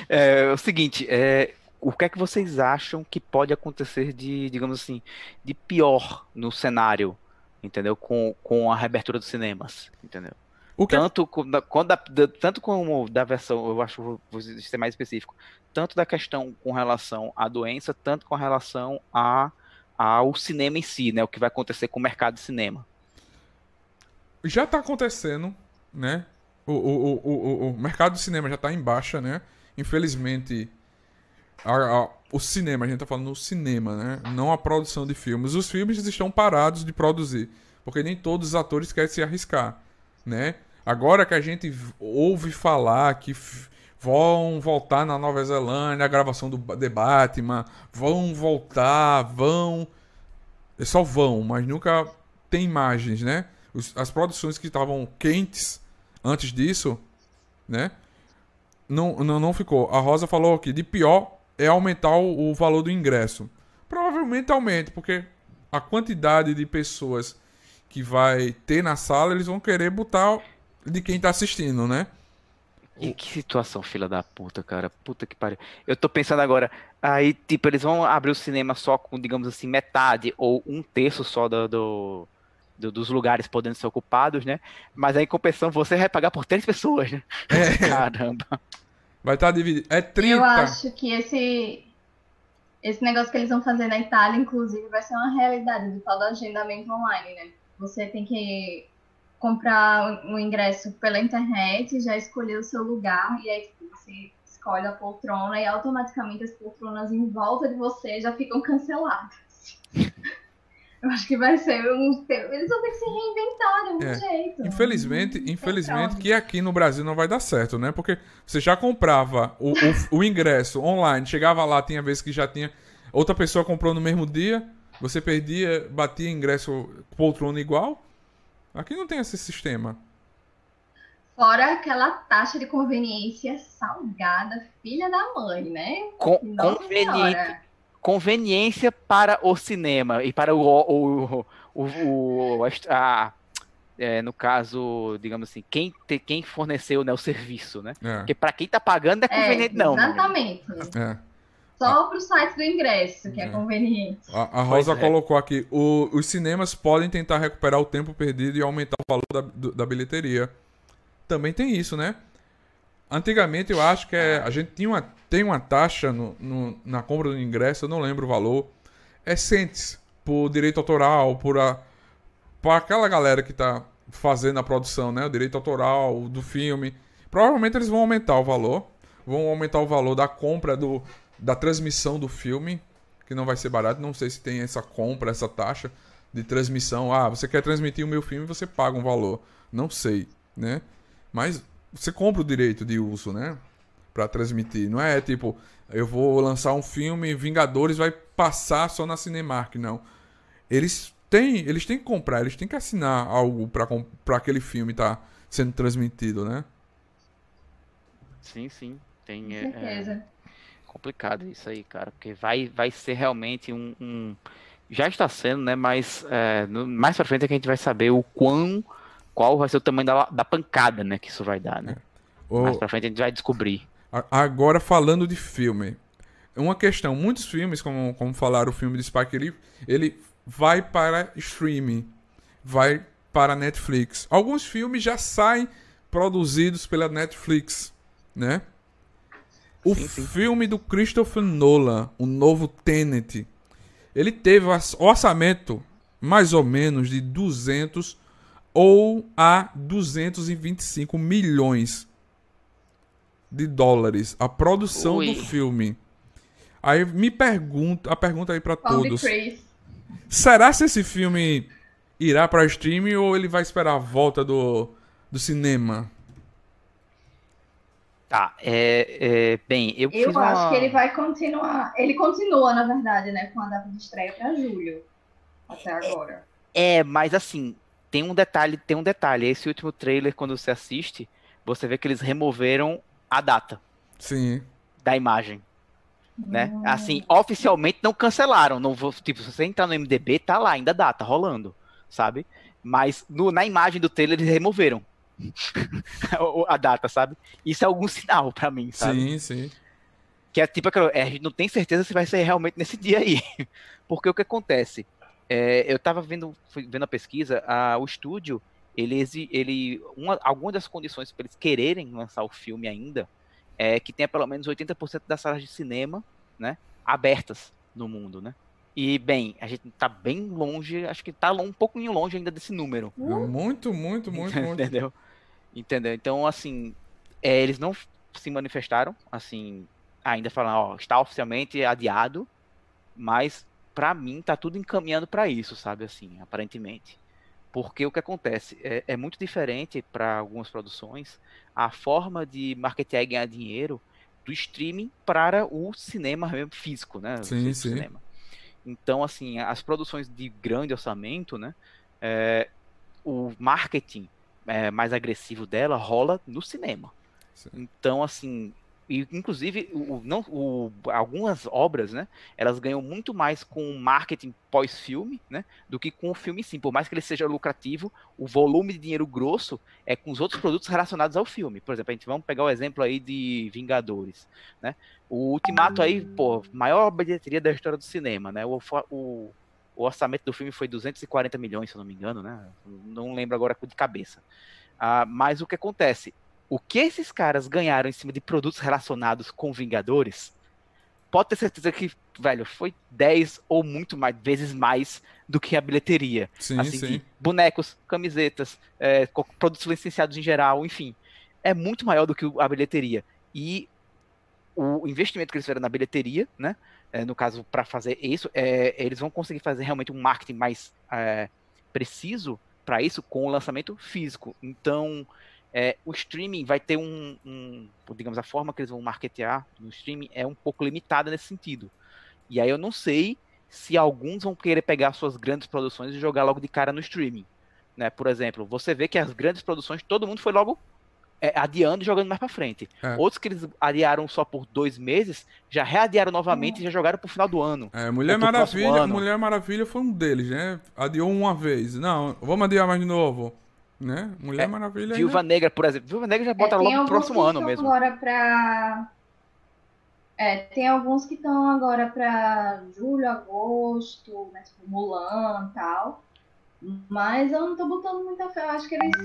é, [LAUGHS] é, o seguinte, é, o que é que vocês acham que pode acontecer de, digamos assim, de pior no cenário, entendeu? Com, com a reabertura dos cinemas, entendeu? O que... tanto, quando da, tanto como da versão, eu acho, vou, vou ser mais específico, tanto da questão com relação à doença, tanto com relação a, ao cinema em si, né? O que vai acontecer com o mercado de cinema já está acontecendo, né? O, o, o, o, mercado do cinema já está em baixa, né? Infelizmente, a, a, o cinema, a gente está falando no cinema, né? Não a produção de filmes. Os filmes estão parados de produzir, porque nem todos os atores querem se arriscar, né? Agora que a gente ouve falar que vão voltar na Nova Zelândia a gravação do The Batman, vão voltar, vão. Só vão, mas nunca tem imagens, né? as produções que estavam quentes antes disso, né? Não, não, não ficou. A Rosa falou que de pior é aumentar o, o valor do ingresso. Provavelmente aumente, porque a quantidade de pessoas que vai ter na sala, eles vão querer botar de quem tá assistindo, né? E que situação, filha da puta, cara. Puta que pariu. Eu tô pensando agora, aí, tipo, eles vão abrir o cinema só com, digamos assim, metade ou um terço só do, do, do, dos lugares podendo ser ocupados, né? Mas aí, em compensação, você vai pagar por três pessoas, né? É. [LAUGHS] Caramba. Vai estar tá dividido. É 30. Eu acho que esse, esse negócio que eles vão fazer na Itália, inclusive, vai ser uma realidade do tal do agendamento online, né? Você tem que comprar um ingresso pela internet, já escolher o seu lugar, e aí tipo, você escolhe a poltrona e automaticamente as poltronas em volta de você já ficam canceladas. [LAUGHS] Eu acho que vai ser um. Eles vão ter que se reinventar de algum é. jeito. Infelizmente, infelizmente que aqui no Brasil não vai dar certo, né? Porque você já comprava o, o, o ingresso online, chegava lá, tinha vezes que já tinha. Outra pessoa comprou no mesmo dia, você perdia, batia ingresso poltrona igual. Aqui não tem esse sistema. Fora aquela taxa de conveniência salgada, filha da mãe, né? Com, conveniente conveniência para o cinema e para o, o, o, o a, é, no caso, digamos assim, quem, te, quem forneceu né, o serviço, né? É. Porque para quem está pagando é conveniente, é, não. Exatamente. É. Só para o site do ingresso, que é, é conveniente. A, a Rosa é. colocou aqui: o, os cinemas podem tentar recuperar o tempo perdido e aumentar o valor da, da bilheteria. Também tem isso, né? Antigamente eu acho que é, a gente tinha uma, tem uma taxa no, no, na compra do ingresso, eu não lembro o valor. É centes por direito autoral, por a, por aquela galera que está fazendo a produção, né? O direito autoral do filme. Provavelmente eles vão aumentar o valor. Vão aumentar o valor da compra do, da transmissão do filme, que não vai ser barato. Não sei se tem essa compra, essa taxa de transmissão. Ah, você quer transmitir o meu filme, você paga um valor. Não sei, né? Mas você compra o direito de uso, né? Pra transmitir. Não é tipo, eu vou lançar um filme, Vingadores vai passar só na Cinemark, não. Eles têm, eles têm que comprar, eles têm que assinar algo para aquele filme estar tá sendo transmitido, né? Sim, sim. Tem, Com é, certeza. É, complicado isso aí, cara, porque vai, vai ser realmente um, um... já está sendo, né? Mas é, no, mais para frente é que a gente vai saber o quão qual vai ser o tamanho da, da pancada, né, que isso vai dar, né? O... Mais pra frente a gente vai descobrir. Agora, falando de filme. Uma questão, muitos filmes, como, como falaram o filme de Spike Lee, ele vai para streaming, vai para Netflix. Alguns filmes já saem produzidos pela Netflix, né? O sim, sim. filme do Christopher Nolan, o novo Tenet, ele teve orçamento mais ou menos de 200 ou a 225 milhões de dólares a produção Ui. do filme. Aí me pergunta, a pergunta aí para todos. Será se esse filme irá para streaming ou ele vai esperar a volta do, do cinema? Tá, é, é, bem, eu Eu acho uma... que ele vai continuar. Ele continua, na verdade, né, com a data de estreia para julho. Até agora. É, mas assim, tem um detalhe, tem um detalhe. Esse último trailer, quando você assiste, você vê que eles removeram a data. Sim. Da imagem. Né? Hum. Assim, oficialmente não cancelaram. Não vou, tipo, se você entrar no MDB, tá lá, ainda dá, tá rolando, sabe? Mas no, na imagem do trailer eles removeram [LAUGHS] a data, sabe? Isso é algum sinal para mim, sabe? Sim, sim. Que é tipo é, a gente não tem certeza se vai ser realmente nesse dia aí. [LAUGHS] Porque o que acontece? É, eu tava vendo, vendo a pesquisa, a, o estúdio, ele, ele uma, algumas das condições para eles quererem lançar o filme ainda é que tenha pelo menos 80% das salas de cinema, né, abertas no mundo, né? E, bem, a gente tá bem longe, acho que tá um pouquinho longe ainda desse número. Muito, muito, muito, [LAUGHS] muito. Entendeu? Entendeu? Então, assim, é, eles não se manifestaram, assim, ainda falando, ó, está oficialmente adiado, mas para mim tá tudo encaminhando para isso, sabe, assim, aparentemente. Porque o que acontece é, é muito diferente para algumas produções a forma de marketear e ganhar dinheiro do streaming para o cinema físico, né? Sim, sim. Cinema. Então, assim, as produções de grande orçamento, né? É, o marketing é, mais agressivo dela rola no cinema. Sim. Então, assim, e, inclusive, o, não, o, algumas obras, né, elas ganham muito mais com marketing pós-filme, né, do que com o filme sim. Por mais que ele seja lucrativo, o volume de dinheiro grosso é com os outros produtos relacionados ao filme. Por exemplo, a gente vamos pegar o exemplo aí de Vingadores, né. O Ultimato aí, pô, maior bilheteria da história do cinema, né, o, o, o orçamento do filme foi 240 milhões, se eu não me engano, né, não lembro agora de cabeça. Ah, mas o que acontece? O que esses caras ganharam em cima de produtos relacionados com Vingadores, pode ter certeza que, velho, foi 10 ou muito mais vezes mais do que a bilheteria. Sim, assim, sim. bonecos, camisetas, é, produtos licenciados em geral, enfim. É muito maior do que a bilheteria. E o investimento que eles fizeram na bilheteria, né? É, no caso, para fazer isso, é, eles vão conseguir fazer realmente um marketing mais é, preciso para isso com o lançamento físico. Então, é, o streaming vai ter um, um, digamos, a forma que eles vão marketear no streaming é um pouco limitada nesse sentido. E aí eu não sei se alguns vão querer pegar suas grandes produções e jogar logo de cara no streaming. Né? Por exemplo, você vê que as grandes produções, todo mundo foi logo é, adiando e jogando mais para frente. É. Outros que eles adiaram só por dois meses, já readiaram novamente e já jogaram pro final do ano. É, Mulher Maravilha, Mulher Maravilha foi um deles, né? Adiou uma vez. Não, vamos adiar mais de novo. Né? Mulher é, Maravilha. Viúva ainda... Negra, por exemplo. Viúva Negra já bota é, logo no próximo ano mesmo. Agora pra... É, tem alguns que estão agora para julho, agosto, né, tipo Mulan e tal. Mas eu não tô botando muita fé. Eu acho que eles,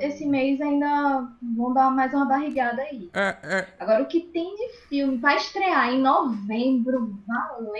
esse mês ainda vão dar mais uma barrigada aí. É, é. Agora, o que tem de filme vai estrear em novembro, valeu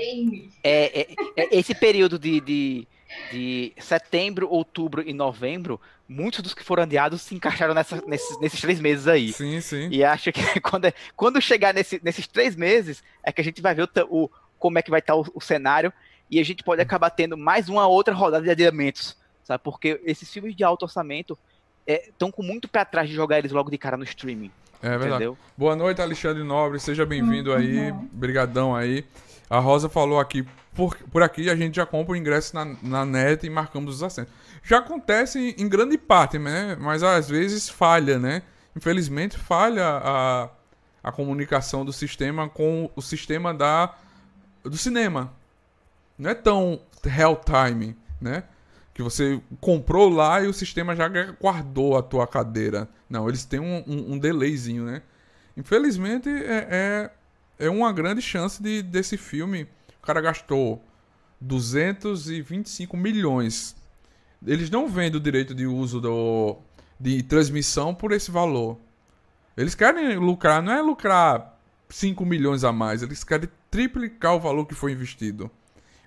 é, é, é, esse período de, de, de setembro, outubro e novembro, muitos dos que foram adiados se encaixaram nessa, nesses, nesses três meses aí. Sim, sim. E acho que [LAUGHS] quando, é, quando chegar nesse, nesses três meses, é que a gente vai ver o, o como é que vai estar o, o, cenário e a gente pode acabar tendo mais uma outra rodada de adiamentos, sabe? Porque esses filmes de alto orçamento estão é, com muito pé atrás de jogar eles logo de cara no streaming. É verdade. Entendeu? Boa noite, Alexandre Nobre. Seja bem-vindo aí. Brigadão aí. A Rosa falou aqui, por, por aqui a gente já compra o ingresso na, na net e marcamos os assentos. Já acontece em, grande parte, né? Mas às vezes falha, né? Infelizmente falha a, a comunicação do sistema com o sistema da, do cinema. Não é tão real time, né? Que você comprou lá e o sistema já guardou a tua cadeira. Não, eles têm um, um, um delayzinho, né? Infelizmente, é, é, é, uma grande chance de, desse filme. O cara gastou 225 milhões. Eles não vendem o direito de uso do, de transmissão por esse valor. Eles querem lucrar, não é lucrar 5 milhões a mais, eles querem triplicar o valor que foi investido.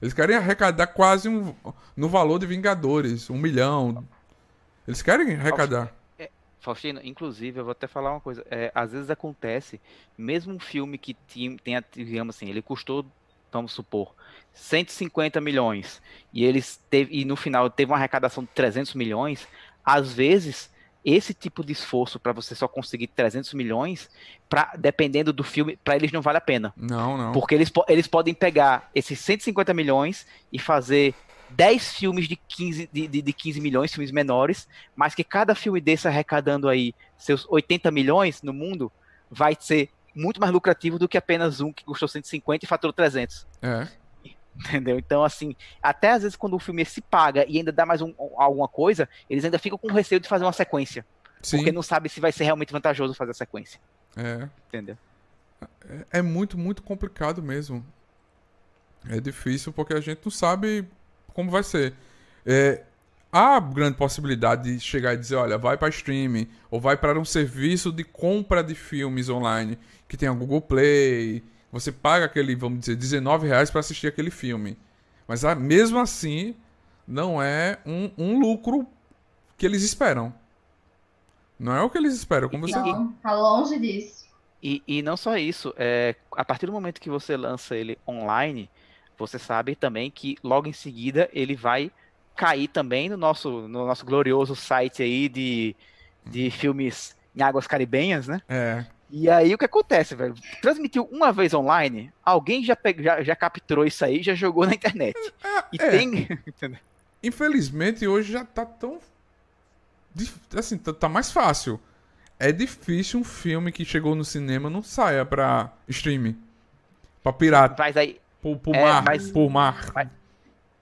Eles querem arrecadar quase um, no valor de Vingadores, um milhão. Eles querem arrecadar. Faustino, inclusive, eu vou até falar uma coisa. É, às vezes acontece, mesmo um filme que tenha, digamos assim, ele custou, vamos supor, 150 milhões, e eles teve, e no final teve uma arrecadação de 300 milhões, às vezes esse tipo de esforço para você só conseguir 300 milhões, pra, dependendo do filme, para eles não vale a pena. Não, não. Porque eles, eles podem pegar esses 150 milhões e fazer 10 filmes de 15, de, de, de 15 milhões, filmes menores, mas que cada filme desse arrecadando aí seus 80 milhões no mundo, vai ser muito mais lucrativo do que apenas um que custou 150 e faturou 300. É. Entendeu? Então, assim, até às vezes quando o filme se paga e ainda dá mais um, alguma coisa, eles ainda ficam com receio de fazer uma sequência. Sim. Porque não sabe se vai ser realmente vantajoso fazer a sequência. É. Entendeu? É, é muito, muito complicado mesmo. É difícil porque a gente não sabe como vai ser. É, há grande possibilidade de chegar e dizer, olha, vai para streaming ou vai para um serviço de compra de filmes online que tem a Google Play, você paga aquele, vamos dizer, 19 reais para assistir aquele filme. Mas ah, mesmo assim, não é um, um, lucro que eles esperam. Não é o que eles esperam, como você Não, tá longe disso. E, e não só isso, é, a partir do momento que você lança ele online, você sabe também que logo em seguida ele vai cair também no nosso, no nosso glorioso site aí de, de filmes em águas caribenhas, né? É. E aí o que acontece, velho? Transmitiu uma vez online, alguém já, já, já capturou isso aí já jogou na internet. É, e é. tem. [LAUGHS] Infelizmente, hoje já tá tão. Assim, tá, tá, mais fácil. É difícil um filme que chegou no cinema não saia pra streaming. Pra pirata. Mas aí. Por, por é, mar. Mas, por mar. Mas,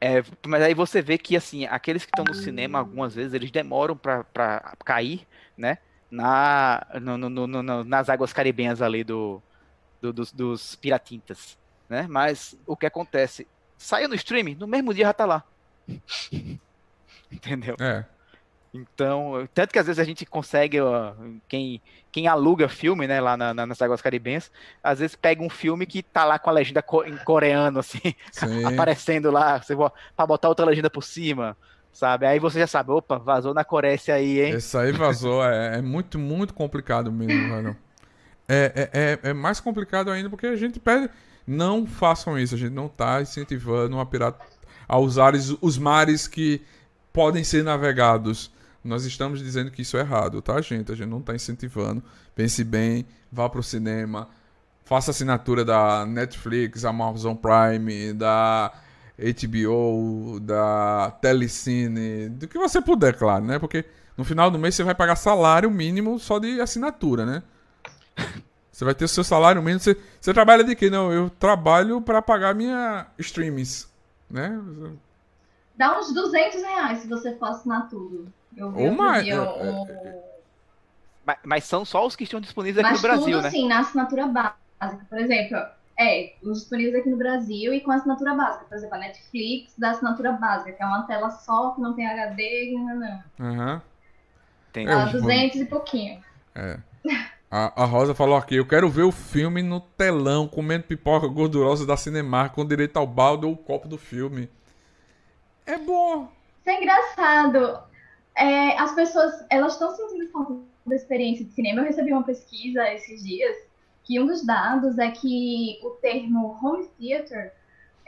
é, mas aí você vê que, assim, aqueles que estão no cinema, algumas vezes, eles demoram pra, pra cair, né? na, no, no, no, nas águas caribenhas ali do, do dos, dos, piratintas, né? Mas o que acontece? Saiu no streaming, no mesmo dia já tá lá. [LAUGHS] Entendeu? É. Então, tanto que às vezes a gente consegue, ó, quem, quem aluga filme, né, lá na, na, nas Águas Caribenhas, às vezes pega um filme que tá lá com a legenda co em coreano, assim, [LAUGHS] aparecendo lá, você pra botar outra legenda por cima, sabe? Aí você já sabe, opa, vazou na Coreia aí, hein? Isso aí vazou, é, é, muito, muito complicado mesmo, velho. É, é, é, é, mais complicado ainda porque a gente pede. Não façam isso, a gente não tá incentivando a pirata a usar os mares que podem ser navegados. Nós estamos dizendo que isso é errado, tá, gente? A gente não está incentivando. Pense bem, vá pro cinema, faça assinatura da Netflix, Amazon Prime, da HBO, da Telecine, do que você puder, claro, né? Porque no final do mês você vai pagar salário mínimo só de assinatura, né? [LAUGHS] Você vai ter o seu salário mínimo. Você, você trabalha de quê? Não, eu trabalho para pagar minha streams, né? Dá uns 200 reais se você for assinar tudo. Eu vi Ou mais. É, um... é, mas, mas, são só os que estão disponíveis aqui mas no Brasil, tudo, né? sim, na assinatura básica. Por exemplo, é, os disponíveis aqui no Brasil e com assinatura básica. Por exemplo, a Netflix da assinatura básica, que é uma tela só, que não tem HD, não, não. Uhum. Tem. Ah, 200 e pouquinho. É. A, a, Rosa falou aqui, eu quero ver o filme no telão, comendo pipoca gordurosa da Cinemark, com direito ao balde ou o copo do filme. É bom. Isso é engraçado. É, as pessoas, elas estão sentindo falta da experiência de cinema. Eu recebi uma pesquisa esses dias que um dos dados é que o termo home theater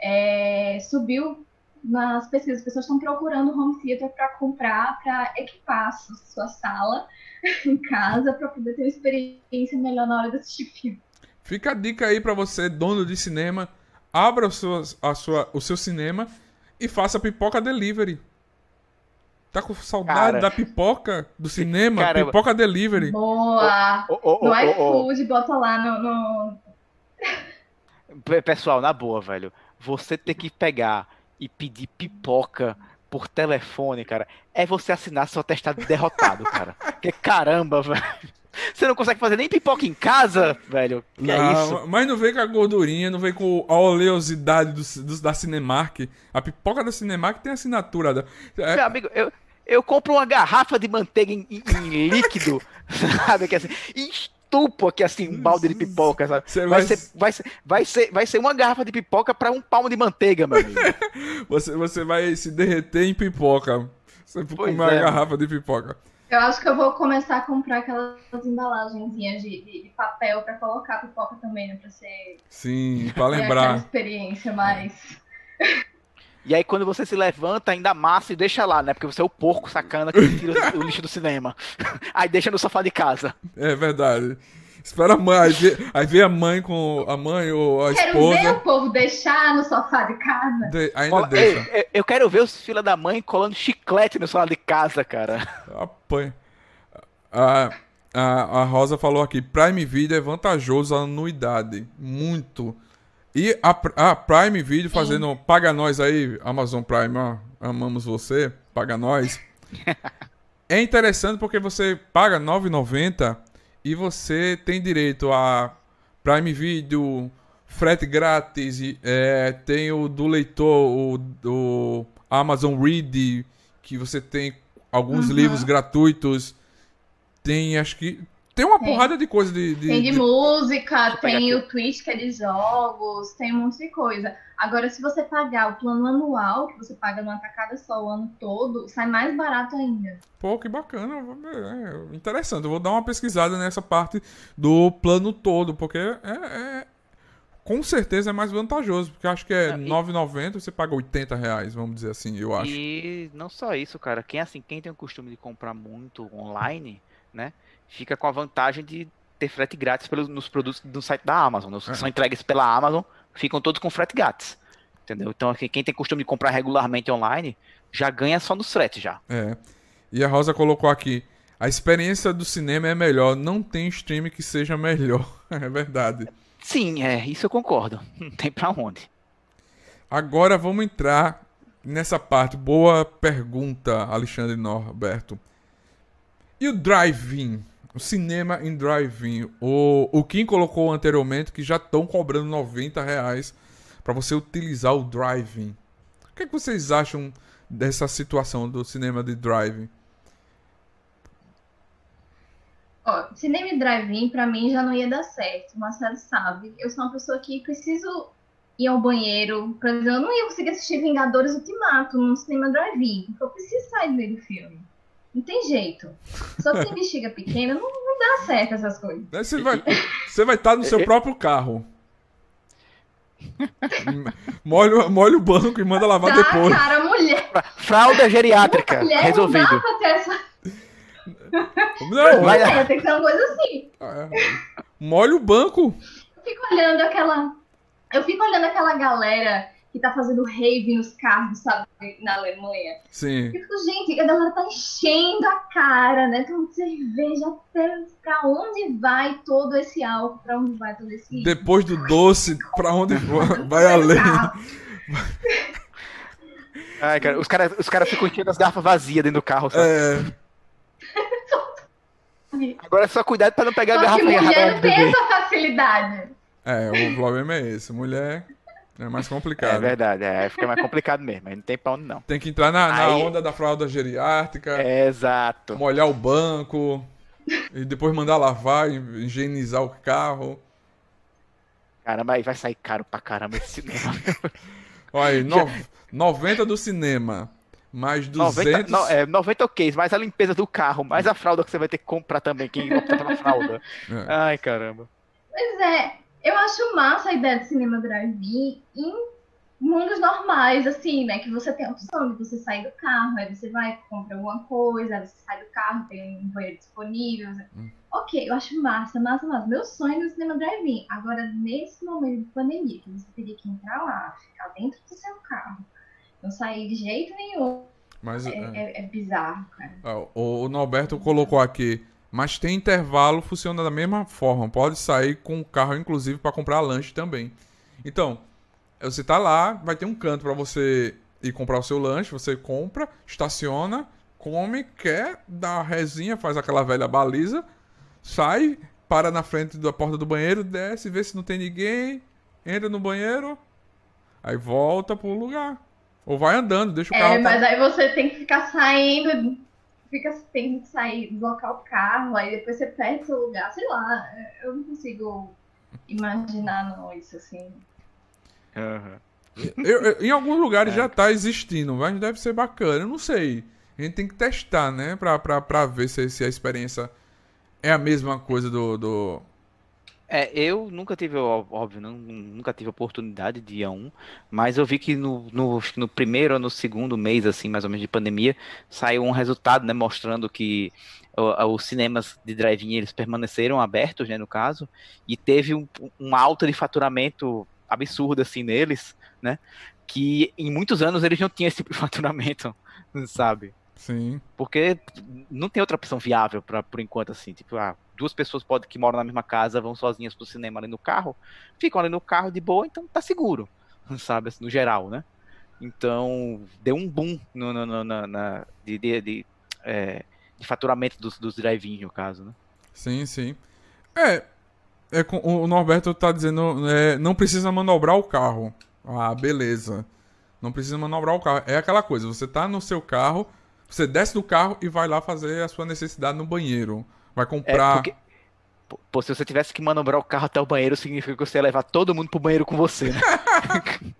é, subiu nas pesquisas. As pessoas estão procurando home theater para comprar, para equipar sua sala [LAUGHS] em casa, para poder ter uma experiência melhor na hora de assistir filme. Fica a dica aí para você, dono de cinema, abra o seu, a sua, o seu cinema e faça pipoca delivery. Tá com saudade cara, da pipoca do cinema? Caramba. Pipoca delivery. Boa! Oh, oh, oh, no iFood, bota lá no, no... Pessoal, na boa, velho. Você ter que pegar e pedir pipoca por telefone, cara, é você assinar seu atestado de derrotado, cara. [LAUGHS] Porque caramba, velho. Você não consegue fazer nem pipoca em casa, velho. Que é não, é isso? Mas não vem com a gordurinha, não vem com a oleosidade do, do, da Cinemark. A pipoca da Cinemark tem assinatura. Da... É... Meu amigo, eu, eu compro uma garrafa de manteiga em, em, em líquido, [LAUGHS] sabe? Que assim, estupo aqui assim, um balde de pipoca, sabe? Vai, vai... Ser, vai, ser, vai, ser, vai ser uma garrafa de pipoca para um palmo de manteiga, meu amigo. [LAUGHS] você, você vai se derreter em pipoca. Você comer uma é. garrafa de pipoca. Eu acho que eu vou começar a comprar aquelas embalagenzinhas de, de, de papel para colocar pipoca também, né? Pra ser. Sim, pra lembrar. experiência mais. [LAUGHS] E aí, quando você se levanta, ainda massa e deixa lá, né? Porque você é o porco sacana que tira o [LAUGHS] lixo do cinema. [LAUGHS] aí deixa no sofá de casa. É verdade. Espera a mãe, aí vê, aí vê a mãe com a mãe ou a quero esposa. Quero ver o povo deixar no sofá de casa. De, ainda Ó, deixa. Eu, eu, quero ver os filha da mãe colando chiclete no sofá de casa, cara. Apanha. A, a, a Rosa falou aqui, Prime Video é vantajoso a anuidade. Muito. E a, a Prime Video fazendo. Sim. Paga nós aí, Amazon Prime, ó, amamos você, paga nós. [LAUGHS] é interessante porque você paga R$ 9,90 e você tem direito a Prime Video, frete grátis, é, tem o do leitor, o do Amazon Read, que você tem alguns uhum. livros gratuitos. Tem, acho que. Tem uma tem. porrada de coisa de, de, Tem de, de... música, tem o Twitch que é de jogos, tem um monte de coisa. Agora, se você pagar o plano anual, que você paga numa tacada só o ano todo, sai mais barato ainda. Pô, que bacana. É interessante. Eu vou dar uma pesquisada nessa parte do plano todo, porque é, é com certeza é mais vantajoso, porque acho que é R$ 9,90 você paga 80 reais, vamos dizer assim, eu acho. E não só isso, cara. Quem assim, quem tem o costume de comprar muito online, né? Fica com a vantagem de ter frete grátis pelos, nos produtos do site da Amazon. Os que são entregues pela Amazon ficam todos com frete grátis. Entendeu? Então, assim, quem tem costume de comprar regularmente online já ganha só no frete já. É. E a Rosa colocou aqui: a experiência do cinema é melhor, não tem stream que seja melhor. [LAUGHS] é verdade. Sim, é, isso eu concordo. [LAUGHS] Não tem pra onde. Agora vamos entrar nessa parte. Boa pergunta, Alexandre Norberto. E o drive-in? Cinema em drive-in. O, o Kim colocou anteriormente que já estão cobrando 90 reais para você utilizar o drive-in. O que, é que vocês acham dessa situação do cinema de drive-in? Cinema e drive-in pra mim já não ia dar certo. Marcelo sabe. Eu sou uma pessoa que preciso ir ao banheiro. Por exemplo, eu não ia conseguir assistir Vingadores Ultimato num cinema drive-in. Eu preciso sair do meio do filme. Não tem jeito. Só que tem bexiga pequena, não, não dá certo essas coisas. Você vai, você vai estar no seu próprio carro. molha, molha o banco e manda lavar tá, depois. Cara, mulher. Fralda geriátrica. Mulher, resolvido. Não dá pra ter essa. Não, vai... é, tem que ser uma coisa assim. É. Molha o banco. Eu fico olhando aquela. Eu fico olhando aquela galera que tá fazendo rave nos carros, sabe, na Alemanha. Sim. Eu fico, gente, a galera tá enchendo a cara, né? Então cerveja até pra onde vai todo esse álcool, pra onde vai todo esse. Depois do doce, pra onde vai além. Ai, cara, os caras os cara ficam enchendo as garrafas vazias dentro do carro, sabe? É. [LAUGHS] Agora é só cuidado pra não pegar só a garrafa errada. Mulher não tem essa facilidade. É, o problema é esse. Mulher é mais complicado. É verdade, é, fica mais complicado mesmo. Aí não tem pra onde não. Tem que entrar na, na Aí... onda da fralda geriátrica. É, exato. Molhar o banco. e depois mandar lavar, higienizar o carro. Caramba, aí vai sair caro pra caramba esse cinema. [LAUGHS] Olha aí, no, 90 do cinema. Mais 200... 90, no, é, 90 ok, mais a limpeza do carro, mais a fralda que você vai ter que comprar também, quem opta pela fralda. É. Ai, caramba. Pois é, eu acho massa a ideia de cinema drive-in em mundos normais, assim, né? Que você tem a opção de você sair do carro, aí você vai, compra alguma coisa, aí você sai do carro, tem um banheiro disponível. Hum. Ok, eu acho massa, massa, massa. Meu sonho é o cinema drive-in. Agora, nesse momento de pandemia, que você teria que entrar lá, ficar dentro do seu carro, não sair de jeito nenhum. Mas, é, é... é, é bizarro, cara. Ah, o, o Norberto colocou aqui mas tem intervalo, funciona da mesma forma. Pode sair com o carro, inclusive, para comprar lanche também. Então, você tá lá, vai ter um canto para você ir comprar o seu lanche, você compra, estaciona, come, quer, dá a resinha, faz aquela velha baliza, sai, para na frente da porta do banheiro, desce, vê se não tem ninguém, entra no banheiro, aí volta pro lugar. Ou vai andando, deixa o carro. É, mas aí você tem que ficar saindo, fica, tem que sair, deslocar o carro, aí depois você perde seu lugar, sei lá. Eu não consigo imaginar não, isso assim. Uhum. Eu, eu, em alguns lugares é. já tá existindo, mas deve ser bacana. Eu não sei. A gente tem que testar, né? Pra, pra, pra ver se, se a experiência é a mesma coisa do, do... É, eu nunca tive, óbvio, não, nunca tive oportunidade de ir a um, mas eu vi que no, no, no, primeiro ou no segundo mês, assim, mais ou menos, de pandemia, saiu um resultado, né, mostrando que os cinemas de drive-in, eles permaneceram abertos, né, no caso, e teve um, uma alta de faturamento absurda, assim, neles, né, que em muitos anos eles não tinham esse tipo de [LAUGHS] faturamento, sabe? Sim. Porque não tem outra opção viável para por enquanto assim, tipo, ah, duas pessoas podem que moram na mesma casa vão sozinhas pro cinema ali no carro, ficam ali no carro de boa, então tá seguro, [LAUGHS] sabe, assim, no geral, né? Então, deu um boom no, no, no na, na, de, de, de, é, de, faturamento dos, dos drive-ins, no caso, né? Sim, sim. É, é o Norberto tá dizendo, é, não precisa manobrar o carro. Ah, beleza. Não precisa manobrar o carro. É aquela coisa, você tá no seu carro, você desce do carro e vai lá fazer a sua necessidade no banheiro. Vai comprar. É porque... Pô, se você tivesse que manobrar o carro até o banheiro, significa que você ia levar todo mundo pro banheiro com você, né? [LAUGHS]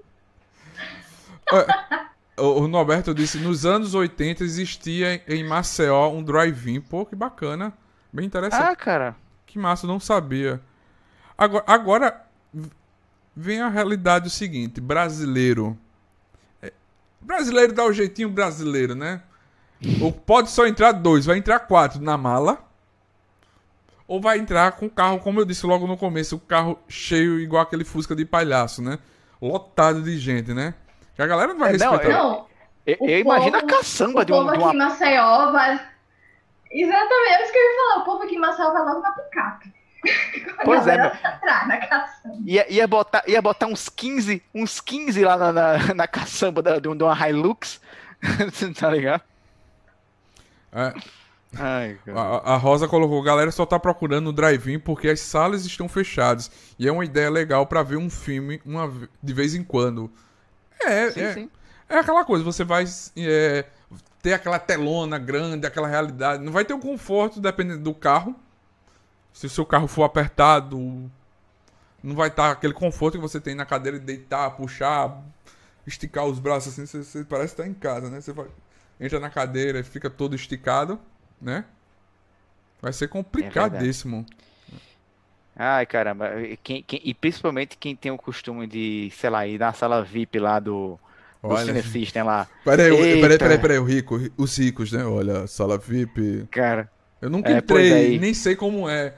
o Norberto disse: nos anos 80 existia em Maceió um drive-in. Pô, que bacana. Bem interessante. Ah, cara. Que massa, não sabia. Agora, agora vem a realidade o seguinte: brasileiro. É, brasileiro dá o jeitinho brasileiro, né? Ou pode só entrar dois, vai entrar quatro na mala. Ou vai entrar com o carro, como eu disse logo no começo, o carro cheio igual aquele Fusca de palhaço, né? Lotado de gente, né? Que a galera não vai é, respeitar. Não, eu, eu, eu imagino a caçamba de um. O povo aqui em Maceió vai. Exatamente, é isso que eu ia falar. O povo aqui em Maceió vai logo na picape. [LAUGHS] Pois é, atrás, na caçamba. Ia, ia, botar, ia botar uns 15, uns 15 lá na, na, na caçamba da, de uma Hilux. [LAUGHS] tá ligado? É. Ai, a, a, Rosa colocou, galera só tá procurando o drive-in porque as salas estão fechadas. E é uma ideia legal para ver um filme uma, de vez em quando. É, sim, é, sim. é aquela coisa, você vai é, ter aquela telona grande, aquela realidade. Não vai ter o um conforto dependendo do carro. Se o seu carro for apertado, não vai estar tá aquele conforto que você tem na cadeira de deitar, puxar, esticar os braços assim, você, você parece estar em casa, né? Você vai entra na cadeira e fica todo esticado, né? Vai ser complicadíssimo. É Ai, caramba. Quem, quem, e principalmente quem tem o costume de, sei lá, ir na sala VIP lá do, do Cine System lá. Peraí, peraí, peraí, peraí, o rico, os ricos, né? Olha, sala VIP. Cara. Eu nunca é, entrei, nem sei como é.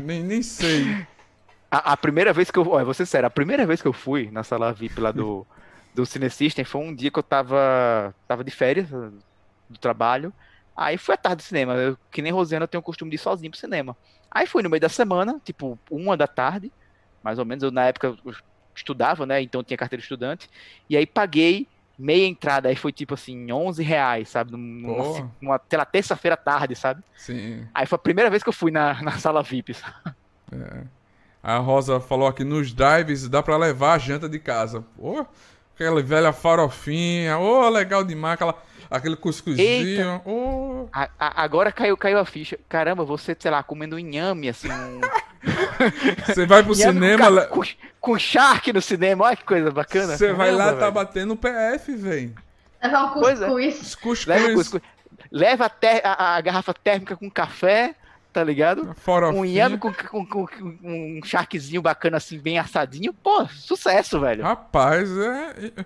nem, nem sei. A, a, primeira vez que eu. Olha, vou ser sério, a primeira vez que eu fui na sala VIP lá do, do Cine System foi um dia que eu tava, tava de férias uh, do trabalho. Aí fui à tarde do cinema. Eu, que nem Rosiana, eu tenho o costume de ir sozinho pro cinema. Aí fui no meio da semana, tipo, uma da tarde, mais ou menos. Eu, na época, eu estudava, né? Então tinha carteira de estudante. E aí paguei meia entrada. Aí foi tipo assim, 11 reais, sabe? Numa, numa, pela terça-feira à tarde, sabe? Sim. Aí foi a primeira vez que eu fui na, na sala VIP. É. A Rosa falou aqui nos drives dá para levar a janta de casa. Pô, Aquela velha farofinha, oh, legal demais, aquela, aquele cuscuzinho. Oh. A, a, agora caiu, caiu a ficha. Caramba, você, sei lá, comendo inhame, assim. [LAUGHS] Você vai pro cinema. Com, com, com Shark no cinema, olha que coisa bacana. Você vai lá, tá batendo o PF, velho. Levar um cuscuz. É. Cuscuz. Leva, cuscuz. Leva a, a, garrafa térmica com café tá ligado? Um yame com, com, com, com, um charquezinho bacana assim, bem assadinho. Pô, sucesso, velho. Rapaz, é...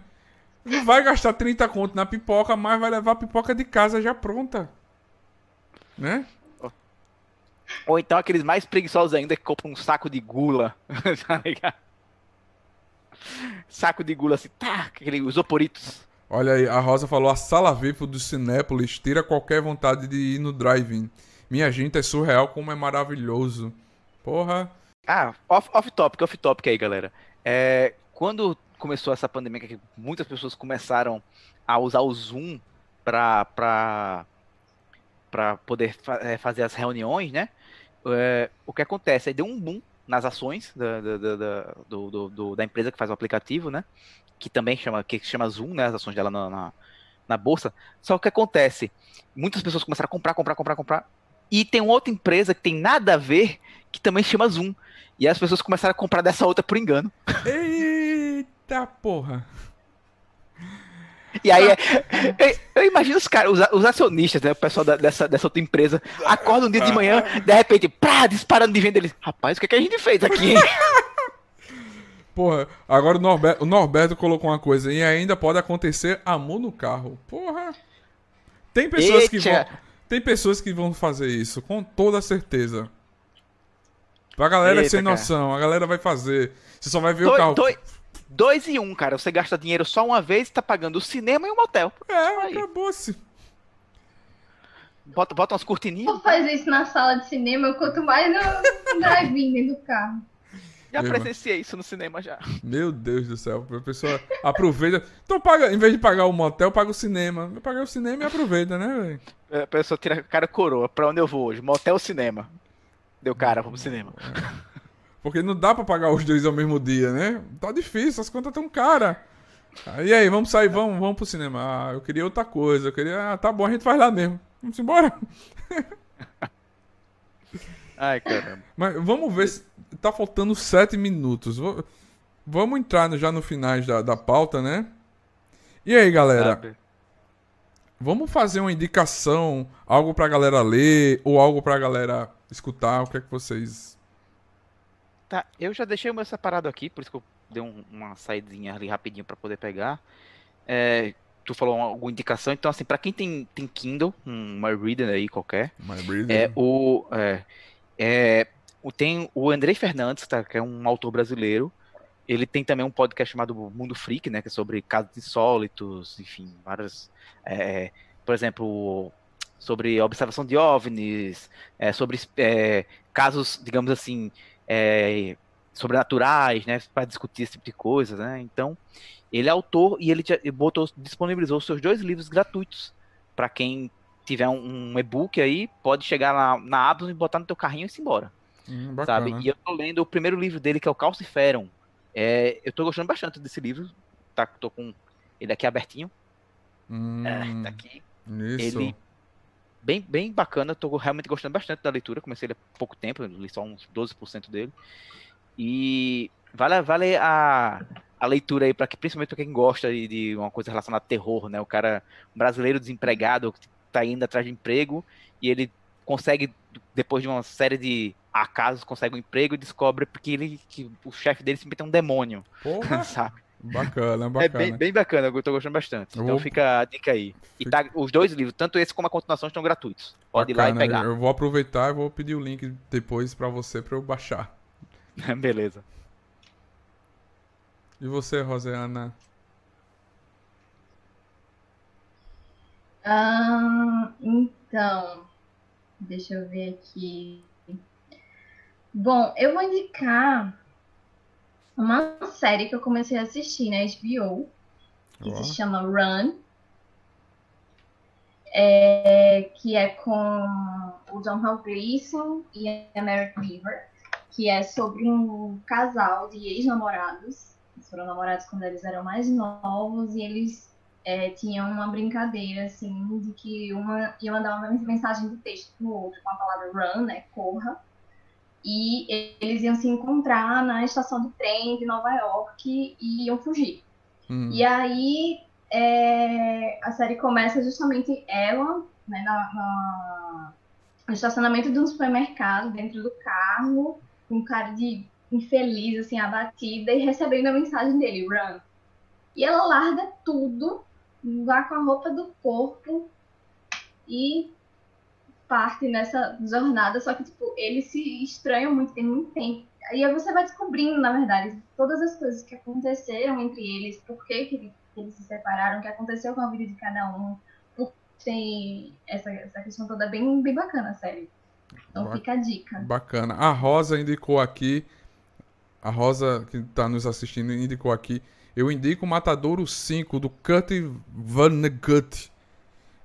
Não vai gastar 30 conto na pipoca, mas vai levar a pipoca de casa já pronta. Né? Ou então aqueles mais preguiçosos ainda que compram um saco de gula, [LAUGHS] tá ligado? Saco de gula assim, tá, aquele isoporitos. Olha aí, a Rosa falou, a sala VIP do Cinépolis tira qualquer vontade de ir no drive-in. Minha gente, é surreal como é maravilhoso. Porra. Ah, off, off topic, off topic aí, galera. É, quando começou essa pandemia, que muitas pessoas começaram a usar o Zoom para poder fa é, fazer as reuniões, né? É, o que acontece? Aí deu um boom nas ações da, da, da, do, do, da empresa que faz o aplicativo, né? Que também chama, que chama Zoom, né? As ações dela na, na, na bolsa. Só que acontece? Muitas pessoas começaram a comprar, comprar, comprar, comprar. E tem outra empresa que tem nada a ver, que também chama Zoom. E as pessoas começaram a comprar dessa outra por engano. Eita porra! E aí, eu, eu imagino os caras, os, acionistas, né? O pessoal da, dessa, dessa outra empresa, acordam um dia de manhã, de repente, pá, disparando de venda eles. Rapaz, o que, é que a gente fez aqui, hein? [LAUGHS] Porra, agora o Norberto, o Norberto colocou uma coisa, e ainda pode acontecer amor no carro. Porra. Tem pessoas Eita. que vão. Tem pessoas que vão fazer isso, com toda certeza. Pra galera Eita, sem noção, cara. a galera vai fazer. Você só vai ver o carro. Dois, dois em um, cara. Você gasta dinheiro só uma vez e tá pagando o cinema e o motel. É, acabou-se. Bota, bota umas cortininhas. Tu faz isso na sala de cinema, quanto mais no drive-in dentro do carro. Já presenciei isso no cinema já. Meu Deus do céu. A pessoa aproveita. Então paga, em vez de pagar o motel, paga o cinema. Paga o cinema e aproveita, né, velho? É, a pessoa tira a cara coroa. Pra onde eu vou hoje? Motel ou cinema? Deu cara, vamos pro cinema. É. Porque não dá pra pagar os dois ao mesmo dia, né? Tá difícil, as contas tão caras. E aí, vamos sair, vamos, vamos pro cinema. Ah, eu queria outra coisa. Eu queria. Ah, tá bom, a gente faz lá mesmo. Vamos embora. [LAUGHS] Ai, caramba. Mas vamos ver se. Tá faltando sete minutos. Vamos entrar já no finais da, da pauta, né? E aí, galera? Sabe. Vamos fazer uma indicação, algo pra galera ler ou algo pra galera escutar? O que é que vocês Tá, eu já deixei o meu separado aqui, por isso que eu dei um, uma saidinha ali rapidinho para poder pegar. É, tu falou alguma indicação, então assim, para quem tem, tem Kindle, um My Reader aí qualquer, My Reader. é o é, é, tem o Andrei Fernandes, tá, que é um autor brasileiro. Ele tem também um podcast chamado Mundo Freak, né, que é sobre casos insólitos, enfim, várias é, por exemplo, sobre observação de OVNIs, é, sobre é, casos, digamos assim, é, sobrenaturais, né, para discutir esse tipo de coisa, né? Então, ele é autor e ele botou, disponibilizou seus dois livros gratuitos para quem tiver um, um e-book aí, pode chegar lá na Amazon e botar no teu carrinho e ir embora. Hum, sabe? E eu tô lendo o primeiro livro dele, que é o Calciferum. É, eu tô gostando bastante desse livro. Tá, tô com ele aqui abertinho. Hum, é, tá aqui. Isso. Ele bem, bem bacana. Tô realmente gostando bastante da leitura. Comecei ele há pouco tempo, li só uns 12% dele. E vale, vale a, a leitura aí, para que, principalmente para quem gosta de, de, uma coisa relacionada a terror, né? O cara um brasileiro desempregado que tá indo atrás de emprego e ele consegue, depois de uma série de acasos, consegue um emprego e descobre porque ele, que o chefe dele simplesmente é um demônio. Porra. [LAUGHS] sabe? Bacana, bacana. É bem, bem bacana, eu tô gostando bastante. Então fica a dica aí. E tá, os dois livros, tanto esse como a continuação, estão gratuitos. Pode bacana. ir lá e pegar. Eu vou aproveitar e vou pedir o link depois para você para eu baixar. [LAUGHS] Beleza. E você, Rosiana? Ah, então, deixa eu ver aqui. Bom, eu vou indicar uma série que eu comecei a assistir na HBO, que oh. se chama Run, é, que é com o John Hall Gleason e a Mary Weaver, que é sobre um casal de ex-namorados. Eles foram namorados quando eles eram mais novos e eles é, tinham uma brincadeira, assim, de que uma ia mandar uma mensagem de texto pro outro com a palavra run, né, corra, e eles iam se encontrar na estação de trem de Nova York e iam fugir. Hum. E aí é, a série começa justamente ela né, na, na, no estacionamento de um supermercado, dentro do carro, com um cara de infeliz, assim, abatida, e recebendo a mensagem dele, run. E ela larga tudo, vai com a roupa do corpo e parte nessa jornada, só que, tipo, eles se estranham muito, tem muito tempo. E aí você vai descobrindo, na verdade, todas as coisas que aconteceram entre eles, por que, que eles se separaram, o que aconteceu com a vida de cada um. Tem essa, essa questão toda bem, bem bacana, sério. Então ba fica a dica. Bacana. A Rosa indicou aqui, a Rosa que está nos assistindo indicou aqui, eu indico o Matadouro 5, do Kurt Vonnegut.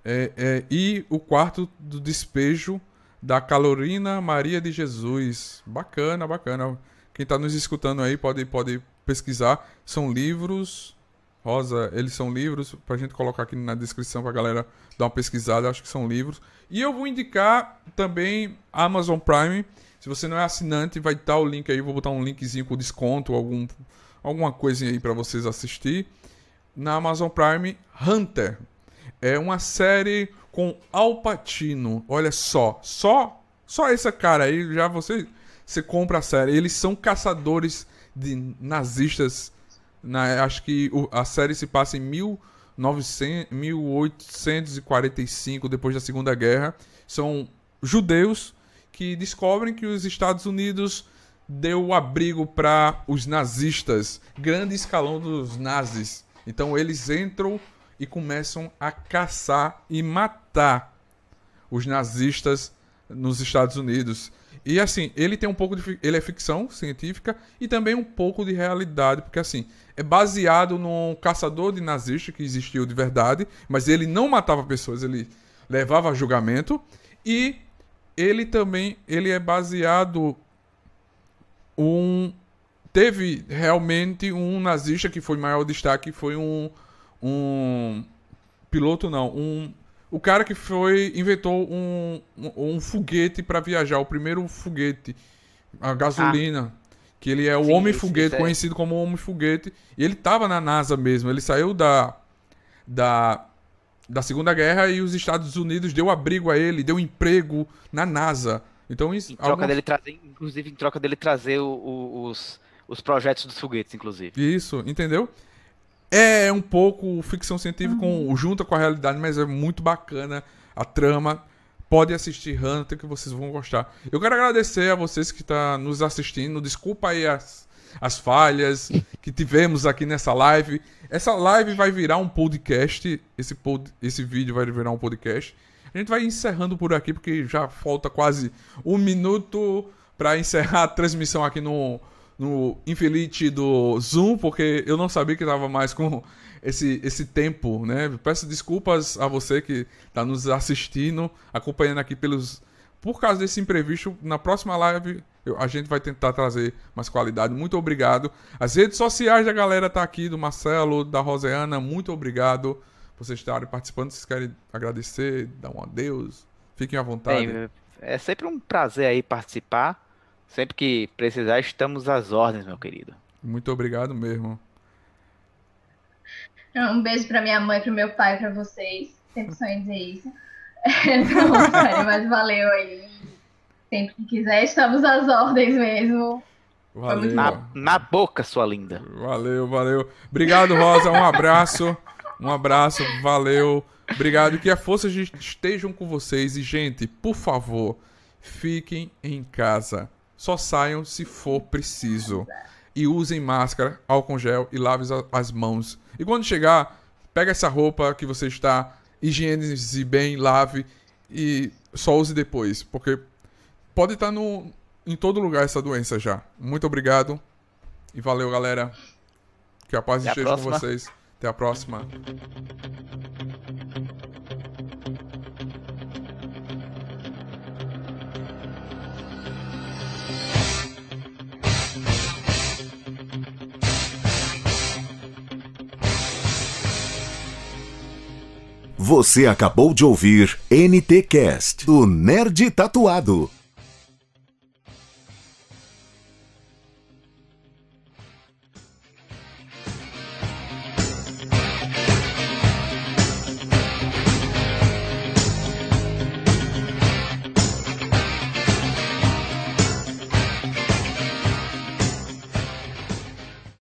É, é, e o quarto do despejo da Calorina Maria de Jesus. Bacana, bacana. Quem está nos escutando aí pode, pode pesquisar. São livros. Rosa, eles são livros. Para a gente colocar aqui na descrição para a galera dar uma pesquisada. Acho que são livros. E eu vou indicar também Amazon Prime. Se você não é assinante, vai estar o link aí. Vou botar um linkzinho com desconto, algum alguma coisinha aí para vocês assistir. Na Amazon Prime, Hunter. É uma série com Al Pacino. Olha só, só só essa cara aí já você você compra a série. Eles são caçadores de nazistas. Na, acho que a série se passa em 1900, 1845, depois da Segunda Guerra. São judeus que descobrem que os Estados Unidos deu abrigo para os nazistas, grande escalão dos nazis. Então eles entram e começam a caçar e matar os nazistas nos Estados Unidos. E assim, ele tem um pouco de ele é ficção científica e também um pouco de realidade, porque assim, é baseado num caçador de nazistas que existiu de verdade, mas ele não matava pessoas, ele levava a julgamento e ele também ele é baseado um teve realmente um nazista que foi maior destaque, foi um um piloto não, um o cara que foi inventou um, um, um foguete para viajar, o primeiro foguete a gasolina, ah. que ele é o Sim, homem foguete, é. conhecido como homem foguete, e ele tava na NASA mesmo, ele saiu da da da Segunda Guerra e os Estados Unidos deu abrigo a ele, deu emprego na NASA. Então, isso, em troca algumas... dele trazer, inclusive em troca dele trazer o, o, os, os projetos dos foguetes, inclusive. Isso, entendeu? É um pouco ficção científica uhum. com, junta com a realidade, mas é muito bacana a trama. Pode assistir Hunter que vocês vão gostar. Eu quero agradecer a vocês que estão tá nos assistindo. Desculpa aí as, as falhas que tivemos aqui nessa live. Essa live vai virar um podcast. Esse, pod, esse vídeo vai virar um podcast. A gente vai encerrando por aqui, porque já falta quase um minuto para encerrar a transmissão aqui no, no Infinite do Zoom, porque eu não sabia que estava mais com esse, esse tempo, né? Peço desculpas a você que está nos assistindo, acompanhando aqui pelos. Por causa desse imprevisto, na próxima live eu, a gente vai tentar trazer mais qualidade. Muito obrigado. As redes sociais da galera tá aqui, do Marcelo, da Roseana, muito obrigado vocês estarem participando. Vocês querem agradecer, dar um adeus? Fiquem à vontade. Bem, é sempre um prazer aí participar. Sempre que precisar, estamos às ordens, meu querido. Muito obrigado mesmo. Um beijo para minha mãe, para meu pai, para vocês. Sempre sonhei dizer isso. [LAUGHS] [LAUGHS] Não, mas valeu aí. Sempre que quiser, estamos às ordens mesmo. Valeu. Na, na boca, sua linda. Valeu, valeu. Obrigado, Rosa. Um abraço. Um abraço, valeu. Obrigado. Que a força estejam com vocês. E, gente, por favor, fiquem em casa. Só saiam se for preciso. E usem máscara, álcool gel e lave as mãos. E quando chegar, pega essa roupa que você está, higienize bem, lave e só use depois. Porque pode estar no, em todo lugar essa doença já. Muito obrigado. E valeu, galera. Que a paz esteja com vocês. Até a próxima. Você acabou de ouvir NT Cast do Nerd Tatuado.